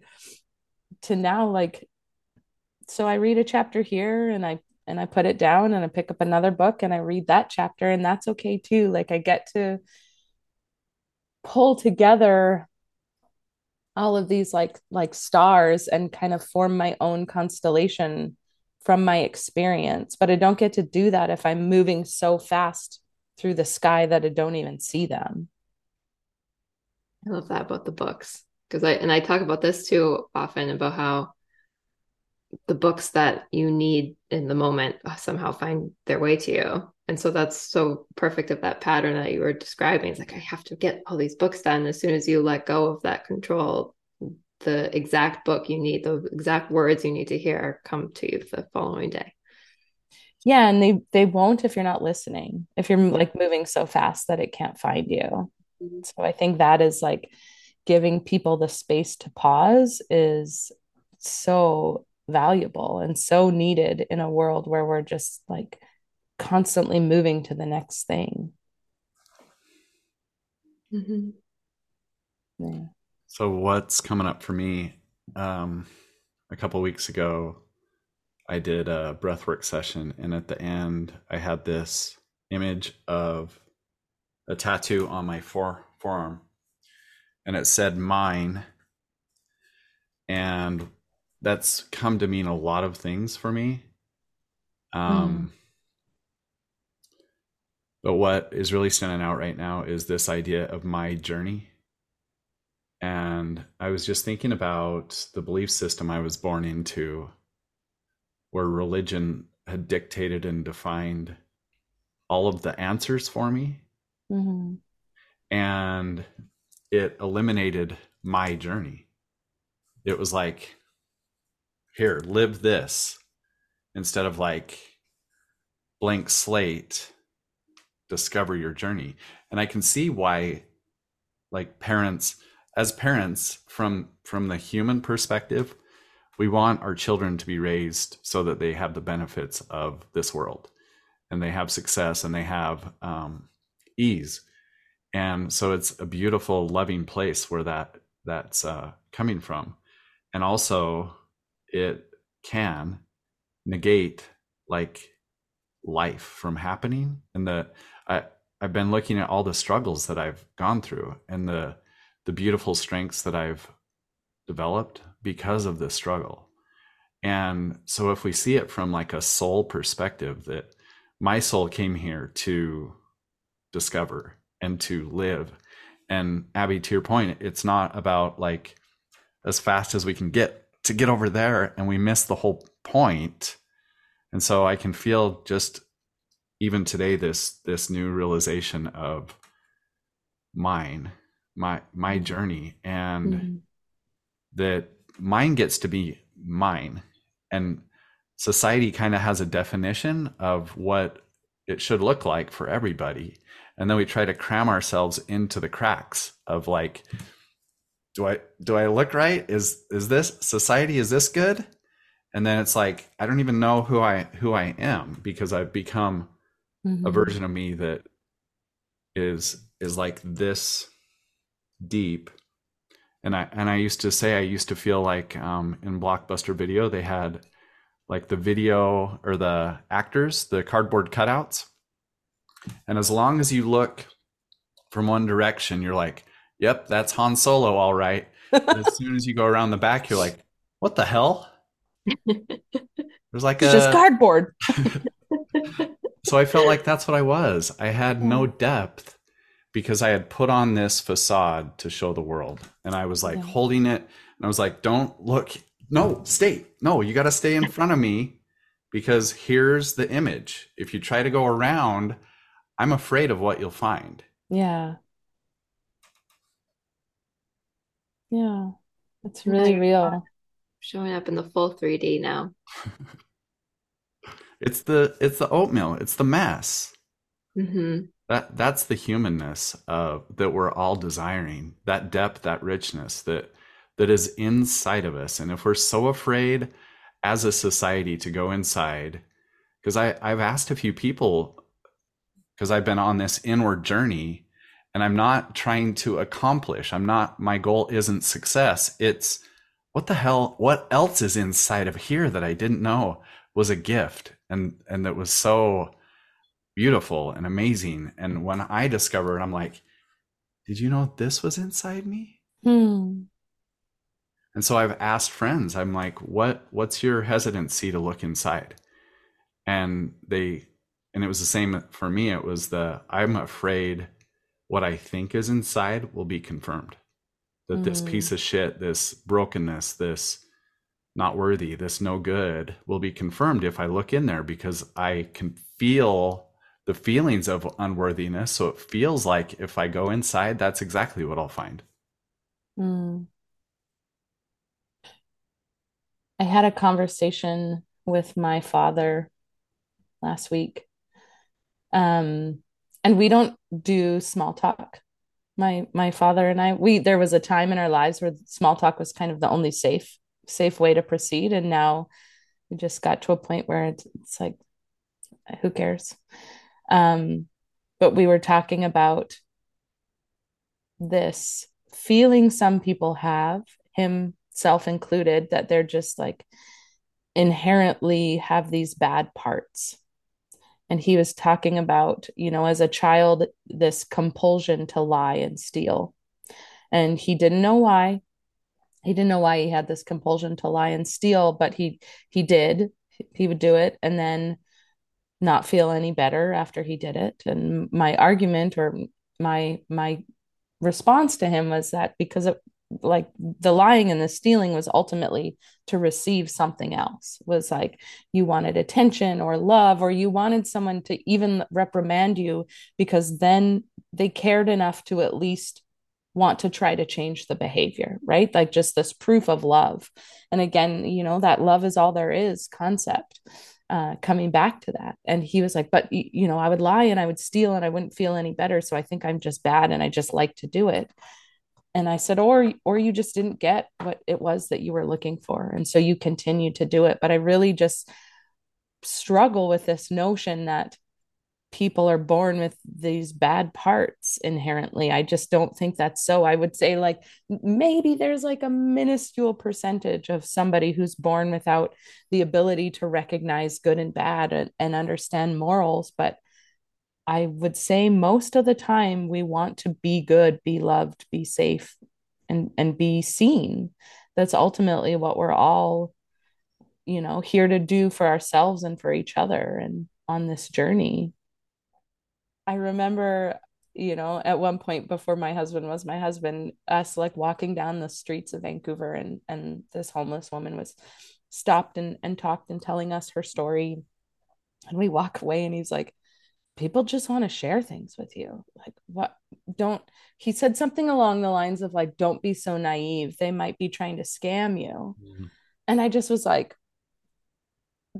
To now, like, so I read a chapter here and I and I put it down and I pick up another book and I read that chapter and that's okay too. Like I get to pull together all of these like like stars and kind of form my own constellation from my experience. But i don't get to do that if i'm moving so fast through the sky that i don't even see them. I love that about the books because i and i talk about this too often about how the books that you need in the moment somehow find their way to you and so that's so perfect of that pattern that you were describing. It's like i have to get all these books done. As soon as you let go of that control the exact book you need the exact words you need to hear come to you the following day. Yeah and they they won't if you're not listening if you're like moving so fast that it can't find you. Mm-hmm. so i think that is like giving people the space to pause is so valuable and so needed in a world where we're just like constantly moving to the next thing. Mm-hmm. Yeah. So what's coming up for me? Um, a couple weeks ago, I did a breathwork session, and at the end, I had this image of a tattoo on my fore, forearm, and it said "mine." and that's come to mean a lot of things for me. Um, mm. But what is really standing out right now is this idea of my journey. And I was just thinking about the belief system I was born into, where religion had dictated and defined all of the answers for me. Mm-hmm. And it eliminated my journey. It was like, here, live this instead of like blank slate, discover your journey. And I can see why like parents as parents from from the human perspective, we want our children to be raised so that they have the benefits of this world. And they have success and they have um, ease. And so it's a beautiful loving place where that that's uh, coming from. And also it can negate like life from happening and the i i've been looking at all the struggles that i've gone through and the the beautiful strengths that i've developed because of this struggle and so if we see it from like a soul perspective that my soul came here to discover and to live and abby to your point it's not about like as fast as we can get to get over there and we miss the whole point. point and so i can feel just even today this this new realization of mine my my journey and mm-hmm. that mine gets to be mine. And society kind of has a definition of what it should look like for everybody. And then we try to cram ourselves into the cracks of like do i do i look right? Is is this society is this good? And then it's like i don't even know who i who i am because i've become mm-hmm. a version of me that is is like this deep. And i and i used to say i used to feel like um in blockbuster video they had like the video or the actors the cardboard cutouts. And as long as you look from one direction you're like yep that's han solo all right. As soon as you go around the back you're like what the hell? There's like it's a just cardboard so i felt like that's what i was. I had no depth because i had put on this facade to show the world. And i was like yeah. holding it. And i was like don't look no stay no you got to stay in front of me because here's the image. If you try to go around i'm afraid of what you'll find. Yeah. Yeah. It's really real. showing up in the full 3d now it's the it's the oatmeal. It's the mess mm-hmm. that that's the humanness of that we're all desiring that depth that richness that that is inside of us. And if we're so afraid as a society to go inside because i i've asked a few people because i've been on this inward journey and i'm not trying to accomplish. I'm not my goal isn't success. It's what the hell what else is inside of here that i didn't know was a gift and and that was so beautiful and amazing. And when i discovered i'm like did you know this was inside me? Hmm. and so i've asked friends. I'm like what what's your hesitancy to look inside? And they and it was the same for me. It was the i'm afraid what i think is inside will be confirmed. That mm. this piece of shit, this brokenness, this not worthy, this no good will be confirmed if I look in there because I can feel the feelings of unworthiness. So it feels like if I go inside, that's exactly what I'll find. Mm. I had a conversation with my father last week. Um, and we don't do small talk my my father and I we there was a time in our lives where small talk was kind of the only safe safe way to proceed. And now we just got to a point where it's, it's like who cares? Um but we were talking about this feeling some people have himself included that they're just like inherently have these bad parts. And he was talking about you know as a child this compulsion to lie and steal. And he didn't know why he didn't know why he had this compulsion to lie and steal, but he he did. He would do it and then not feel any better after he did it. And my argument or my my response to him was that because of like the lying and the stealing was ultimately to receive something else was like you wanted attention or love or you wanted someone to even reprimand you because then they cared enough to at least want to try to change the behavior right like just this proof of love and again you know that love is all there is concept uh, coming back to that. And he was like, but you know, I would lie and I would steal and I wouldn't feel any better. So I think I'm just bad and I just like to do it. And I said, or or you just didn't get what it was that you were looking for. And so you continue to do it. But I really just struggle with this notion that people are born with these bad parts inherently. I just don't think that's so. I would say, like, maybe there's like a minuscule percentage of somebody who's born without the ability to recognize good and bad and, and understand morals. But I would say most of the time we want to be good, be loved, be safe, and, and be seen. That's ultimately what we're all, you know, here to do for ourselves and for each other and on this journey. I remember, you know, at one point before my husband was my husband, us like walking down the streets of Vancouver and and this homeless woman was stopped and, and talked and telling us her story. And we walk away and he's like, people just want to share things with you. Like, what don't he said something along the lines of like, don't be so naive. They might be trying to scam you. Mm-hmm. And I just was like,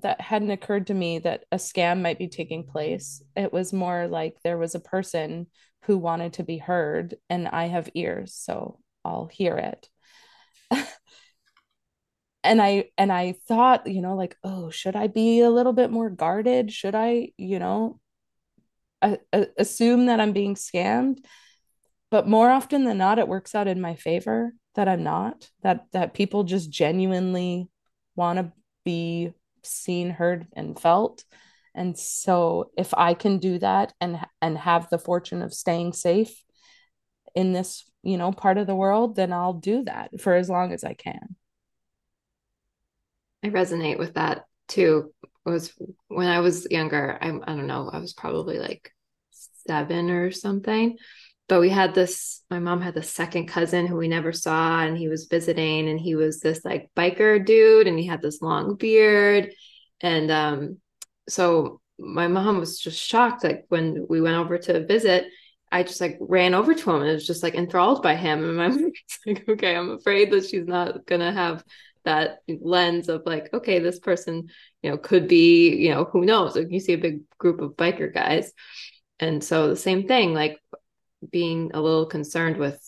that hadn't occurred to me that a scam might be taking place. It was more like there was a person who wanted to be heard, and I have ears, so I'll hear it. and I and I thought, you know, like, oh, should I be a little bit more guarded? Should I, you know, a- a- assume that I'm being scammed? But more often than not, it works out in my favor that I'm not. That that people just genuinely want to be seen, heard, and felt. And so if I can do that and and have the fortune of staying safe in this, you know, part of the world, then I'll do that for as long as I can. I resonate with that too. Was when I was younger, I I don't know, I was probably like 7 or something but we had this my mom had this second cousin who we never saw and he was visiting and he was this like biker dude and he had this long beard and um so my mom was just shocked like when we went over to visit I just like ran over to him and was just like enthralled by him. And my mom's like, okay, I'm afraid that she's not gonna have that lens of like, okay, this person, you know, could be, you know, who knows? Like you see a big group of biker guys. And so the same thing, like being a little concerned with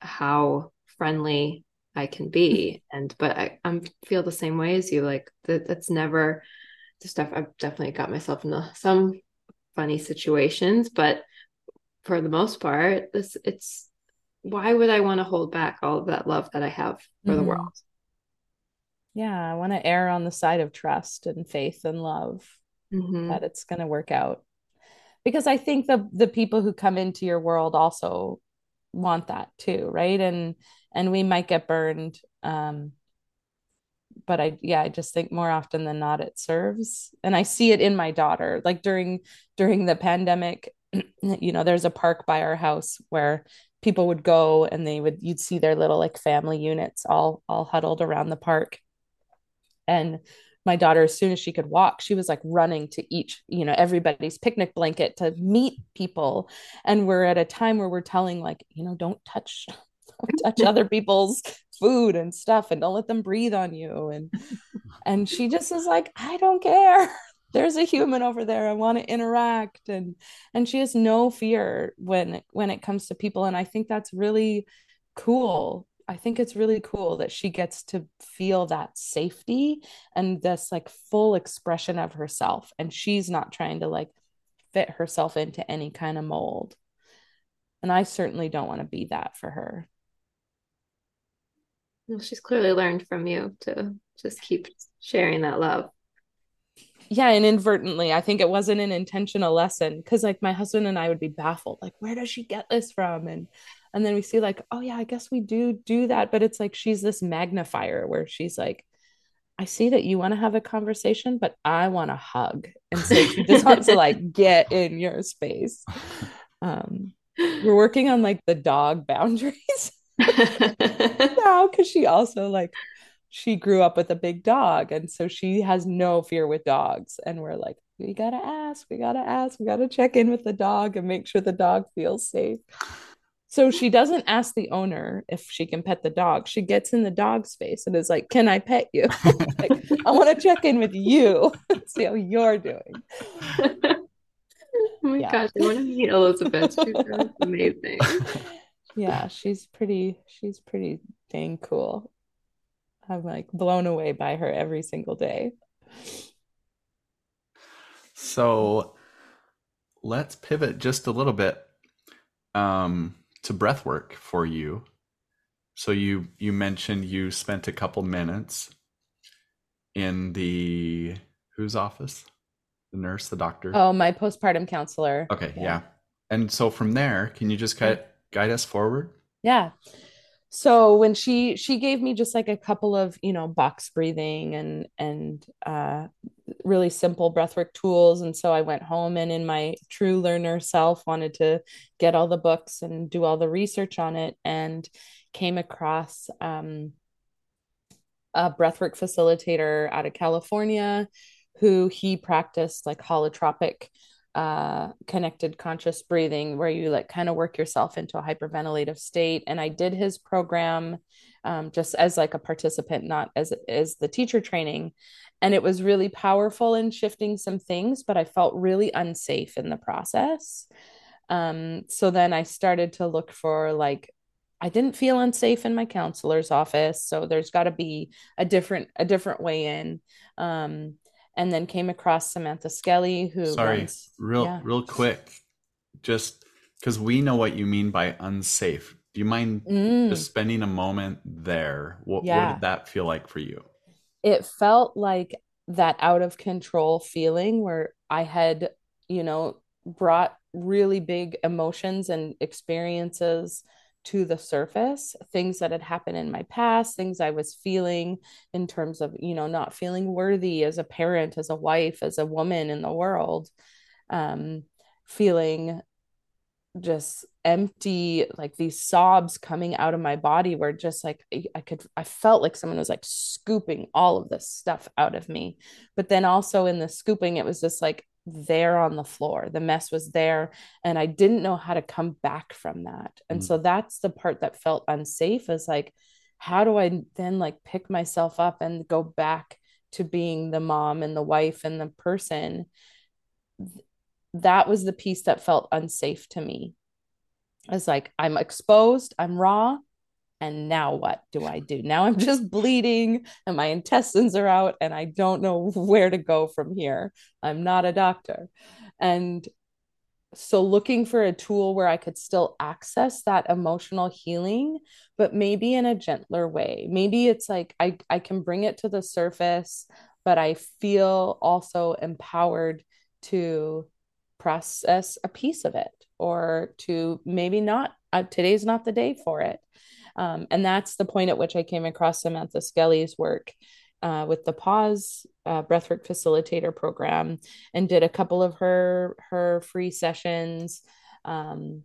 how friendly I can be. And but I I'm feel the same way as you. Like that that's never the stuff I've definitely got myself into some funny situations, but for the most part, this it's why would I want to hold back all of that love that I have for mm-hmm. the world? Yeah, I want to err on the side of trust and faith and love mm-hmm. that it's going to work out because I think the the people who come into your world also want that too, right? And and we might get burned um but I yeah, I just think more often than not it serves. And I see it in my daughter. Like during during the pandemic, you know, there's a park by our house where people would go and they would you'd see their little like family units all all huddled around the park. And my daughter as soon as she could walk she was like running to each you know everybody's picnic blanket to meet people. And we're at a time where we're telling like you know don't touch don't touch other people's food and stuff and don't let them breathe on you. And and she just is like i don't care. There's a human over there. I want to interact. And and she has no fear when when it comes to people. And i think that's really cool I think it's really cool that she gets to feel that safety and this like full expression of herself. And she's not trying to like fit herself into any kind of mold. And I certainly don't want to be that for her. Well, she's clearly learned from you to just keep sharing that love. yeah, inadvertently. I think it wasn't an intentional lesson because like my husband and I would be baffled, like, where does she get this from? And and then we see like, oh yeah, I guess we do do that, but it's like she's this magnifier where she's like, I see that you want to have a conversation, but I want a hug. And so she just wants to like get in your space. Um, we're working on like the dog boundaries. Now because she also like she grew up with a big dog. And so she has no fear with dogs. And we're like we gotta ask we gotta ask we gotta check in with the dog and make sure the dog feels safe so she doesn't ask the owner if she can pet the dog. She gets in the dog's face and is like can i pet you? Like, i want to check in with you see how you're doing. Oh my yeah. gosh i want to meet elizabeth. She's amazing. Yeah she's pretty she's pretty dang cool. I'm like blown away by her every single day. So let's pivot just a little bit. Um, to breath work for you. So you you mentioned you spent a couple minutes in the whose office? The nurse, the doctor? Oh, my postpartum counselor. Okay, yeah. yeah. And so from there, can you just guide, guide us forward? Yeah so when she she gave me just like a couple of you know box breathing and and uh, really simple breathwork tools. And so i went home and in my true learner self wanted to get all the books and do all the research on it and came across um, a breathwork facilitator out of california who he practiced like holotropic uh, connected conscious breathing where you like kind of work yourself into a hyperventilative state. And i did his program um, just as like a participant not as as the teacher training. And it was really powerful in shifting some things but i felt really unsafe in the process. Um, so then i started to look for like i didn't feel unsafe in my counselor's office so there's got to be a different a different way in. Um, and then came across Samantha Skelly, who sorry, runs, real yeah. real quick, just because we know what you mean by unsafe. Do you mind mm. just spending a moment there? What, yeah. what did that feel like for you? It felt like that out of control feeling where I had, you know, brought really big emotions and experiences to the surface things that had happened in my past things i was feeling in terms of you know not feeling worthy as a parent as a wife as a woman in the world um feeling just empty like these sobs coming out of my body were just like i could i felt like someone was like scooping all of this stuff out of me. But then also in the scooping it was just like there on the floor. The mess was there, and I didn't know how to come back from that. And mm. so that's the part that felt unsafe is like, how do I then like pick myself up and go back to being the mom and the wife and the person? That was the piece that felt unsafe to me. It's like, I'm exposed, I'm raw, and now what do I do? Now I'm just bleeding and my intestines are out and I don't know where to go from here. I'm not a doctor. And so looking for a tool where I could still access that emotional healing, but maybe in a gentler way. Maybe it's like I, I can bring it to the surface, but I feel also empowered to process a piece of it or to maybe not uh, today's not the day for it um, and that's the point at which I came across Samantha Skelly's work uh, with the Pause uh, Breathwork Facilitator program and did a couple of her her free sessions. Um,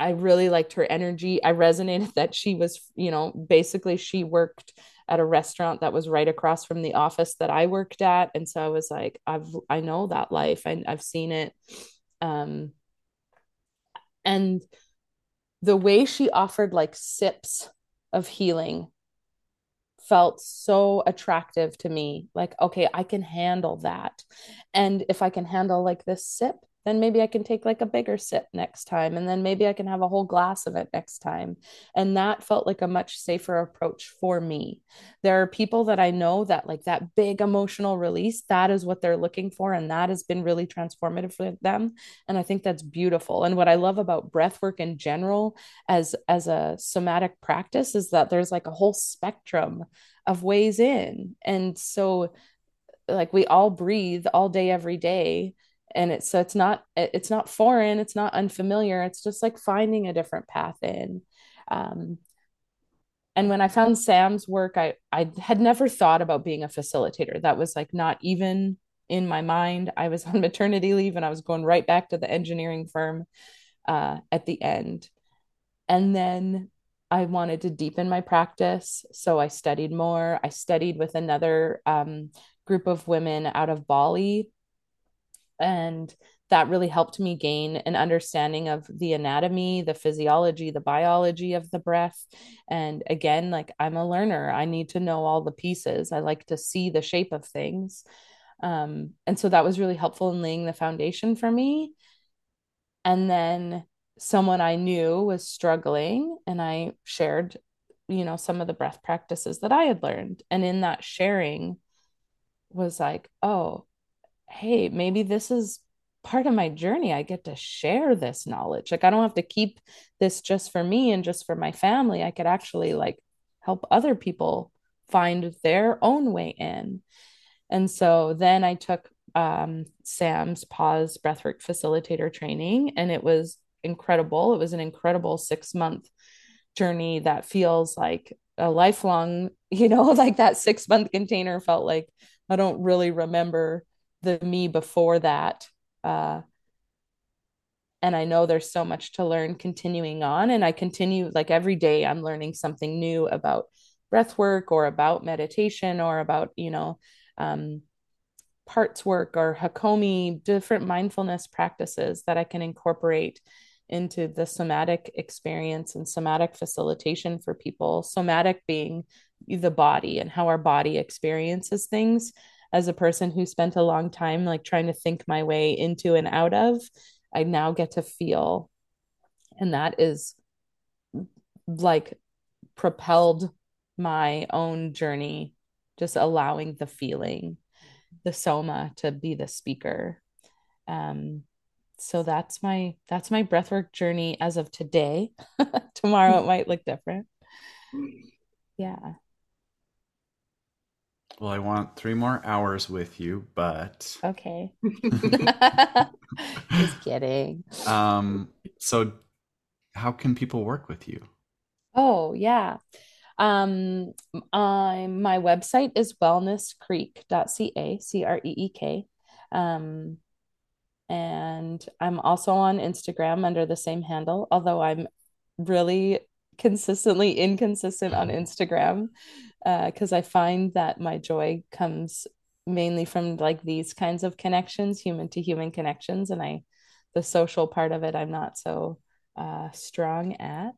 I really liked her energy. I resonated that she was, you know, basically she worked at a restaurant that was right across from the office that I worked at, and so I was like, I've I know that life. I, I've seen it. Um, and the way she offered like sips of healing felt so attractive to me. Like okay i can handle that. And if i can handle like this sip then maybe I can take like a bigger sip next time. And then maybe I can have a whole glass of it next time. And that felt like a much safer approach for me. There are people that I know that like that big emotional release, that is what they're looking for. And that has been really transformative for them. And I think that's beautiful. And what I love about breath work in general as, as a somatic practice is that there's like a whole spectrum of ways in. And so like we all breathe all day every day and it's so it's not it's not foreign it's not unfamiliar it's just like finding a different path in um, and when i found sam's work i i had never thought about being a facilitator that was like not even in my mind i was on maternity leave and i was going right back to the engineering firm uh, at the end and then I wanted to deepen my practice. So I studied more. I studied with another um, group of women out of Bali. And that really helped me gain an understanding of the anatomy, the physiology, the biology of the breath. And again, like I'm a learner, I need to know all the pieces. I like to see the shape of things. Um, and so that was really helpful in laying the foundation for me. And then someone I knew was struggling, and I shared, you know, some of the breath practices that I had learned. And in that sharing, was like, oh, hey, maybe this is part of my journey. I get to share this knowledge. Like, I don't have to keep this just for me and just for my family. I could actually like help other people find their own way in. And so then I took um, Sam's pause breathwork facilitator training, and it was incredible. It was an incredible six month journey that feels like a lifelong, you know, like that six month container felt like I don't really remember the me before that. Uh, and I know there's so much to learn continuing on. And I continue, like every day, I'm learning something new about breath work or about meditation or about, you know, um, parts work or Hakomi, different mindfulness practices that I can incorporate into the somatic experience and somatic facilitation for people. Somatic being the body and how our body experiences things. As a person who spent a long time like trying to think my way into and out of, I now get to feel. And that is like propelled my own journey, just allowing the feeling, the soma to be the speaker. Um, so that's my that's my breathwork journey as of today. Tomorrow it might look different. Yeah. Well, I want three more hours with you, but okay. Just kidding. Um, so how can people work with you? Oh, yeah. Um, I, my website is wellnesscreek.ca, C R E E K. Um, and I'm also on Instagram under the same handle, although I'm really consistently inconsistent on Instagram because uh, I find that my joy comes mainly from like these kinds of connections, human to human connections, and I the social part of it I'm not so uh, strong at.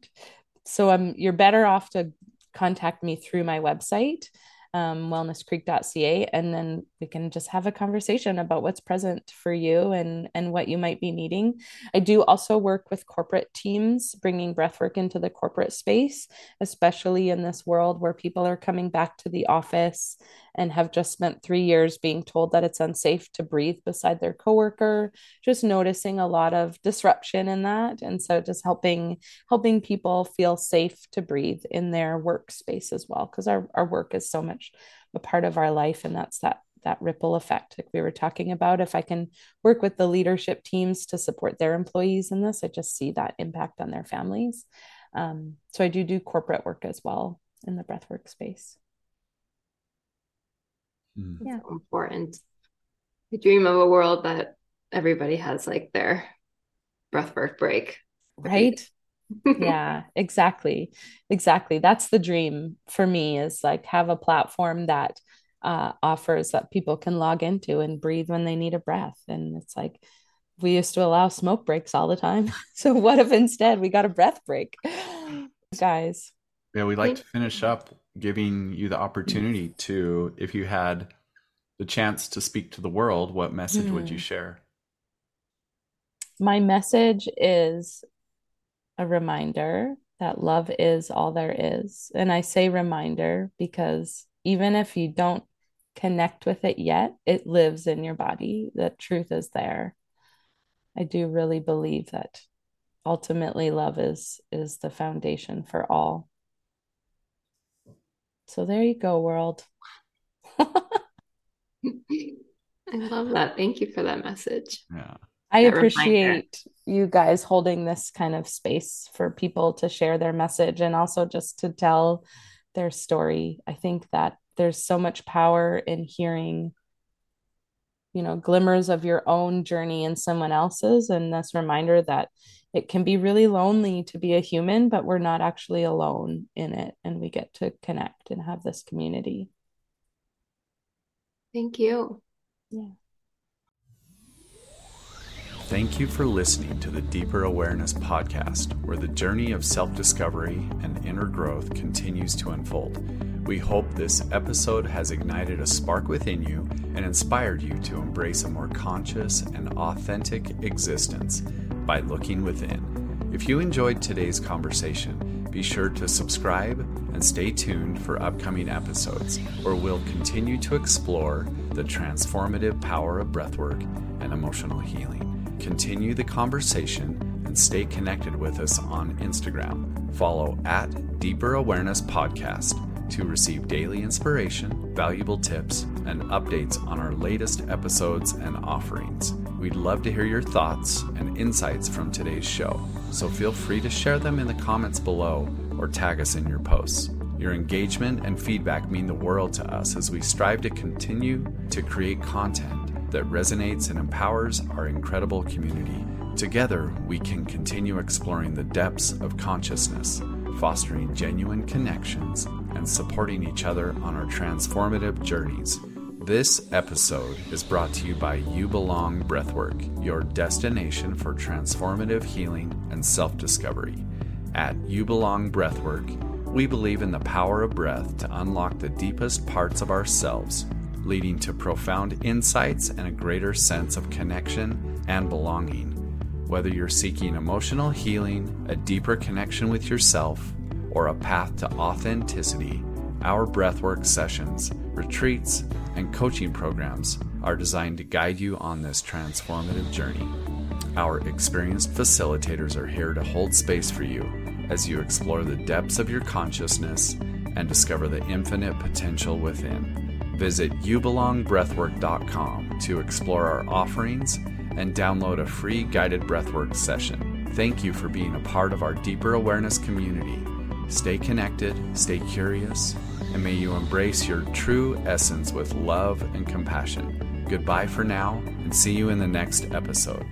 So I'm you're better off to contact me through my website um, wellnesscreek.ca and then we can just have a conversation about what's present for you and and what you might be needing. I do also work with corporate teams bringing breathwork into the corporate space especially in this world where people are coming back to the office and have just spent three years being told that it's unsafe to breathe beside their coworker just noticing a lot of disruption in that. And so just helping helping people feel safe to breathe in their workspace as well because our, our work is so much a part of our life and that's that that ripple effect. Like we were talking about if i can work with the leadership teams to support their employees in this i just see that impact on their families. Um, so i do do corporate work as well in the breathwork space Mm. Yeah. So important. I dream of a world that everybody has like their breathwork break. Right. yeah, exactly. Exactly. That's the dream for me is like have a platform that uh, offers that people can log into and breathe when they need a breath. And it's like, we used to allow smoke breaks all the time. so what if instead we got a breath break? Guys. Yeah, we'd like to finish up giving you the opportunity to, if you had the chance to speak to the world, what message mm. would you hmm. share? My message is a reminder that love is all there is. And I say reminder because even if you don't connect with it yet, it lives in your body. The truth is there. I do really believe that ultimately love is is the foundation for all. So there you go, world. I love that. Thank you for that message. Yeah. I That appreciate reminder. you guys holding this kind of space for people to share their message and also just to tell their story. I think that there's so much power in hearing, you know, glimmers of your own journey and someone else's, and this reminder that it can be really lonely to be a human, but we're not actually alone in it, and we get to connect and have this community. Thank you. Yeah. Thank you for listening to the Deeper Awareness podcast, where the journey of self discovery and inner growth continues to unfold. We hope this episode has ignited a spark within you and inspired you to embrace a more conscious and authentic existence by looking within. If you enjoyed today's conversation, be sure to subscribe and stay tuned for upcoming episodes where we'll continue to explore the transformative power of breathwork and emotional healing. Continue the conversation and stay connected with us on Instagram. Follow at Deeper Awareness Podcast to receive daily inspiration, valuable tips, and updates on our latest episodes and offerings. We'd love to hear your thoughts and insights from today's show, so feel free to share them in the comments below or tag us in your posts. Your engagement and feedback mean the world to us as we strive to continue to create content that resonates and empowers our incredible community. Together, we can continue exploring the depths of consciousness, fostering genuine connections, and supporting each other on our transformative journeys. This episode is brought to you by You Belong Breathwork, your destination for transformative healing and self discovery. At You Belong Breathwork, we believe in the power of breath to unlock the deepest parts of ourselves, leading to profound insights and a greater sense of connection and belonging. Whether you're seeking emotional healing, a deeper connection with yourself, or a path to authenticity, our breathwork sessions, retreats, and coaching programs are designed to guide you on this transformative journey. Our experienced facilitators are here to hold space for you as you explore the depths of your consciousness and discover the infinite potential within. Visit youbelongbreathwork.com to explore our offerings and download a free guided breathwork session. Thank you for being a part of our deeper awareness community. Stay connected, stay curious, and may you embrace your true essence with love and compassion. Goodbye for now, and see you in the next episode.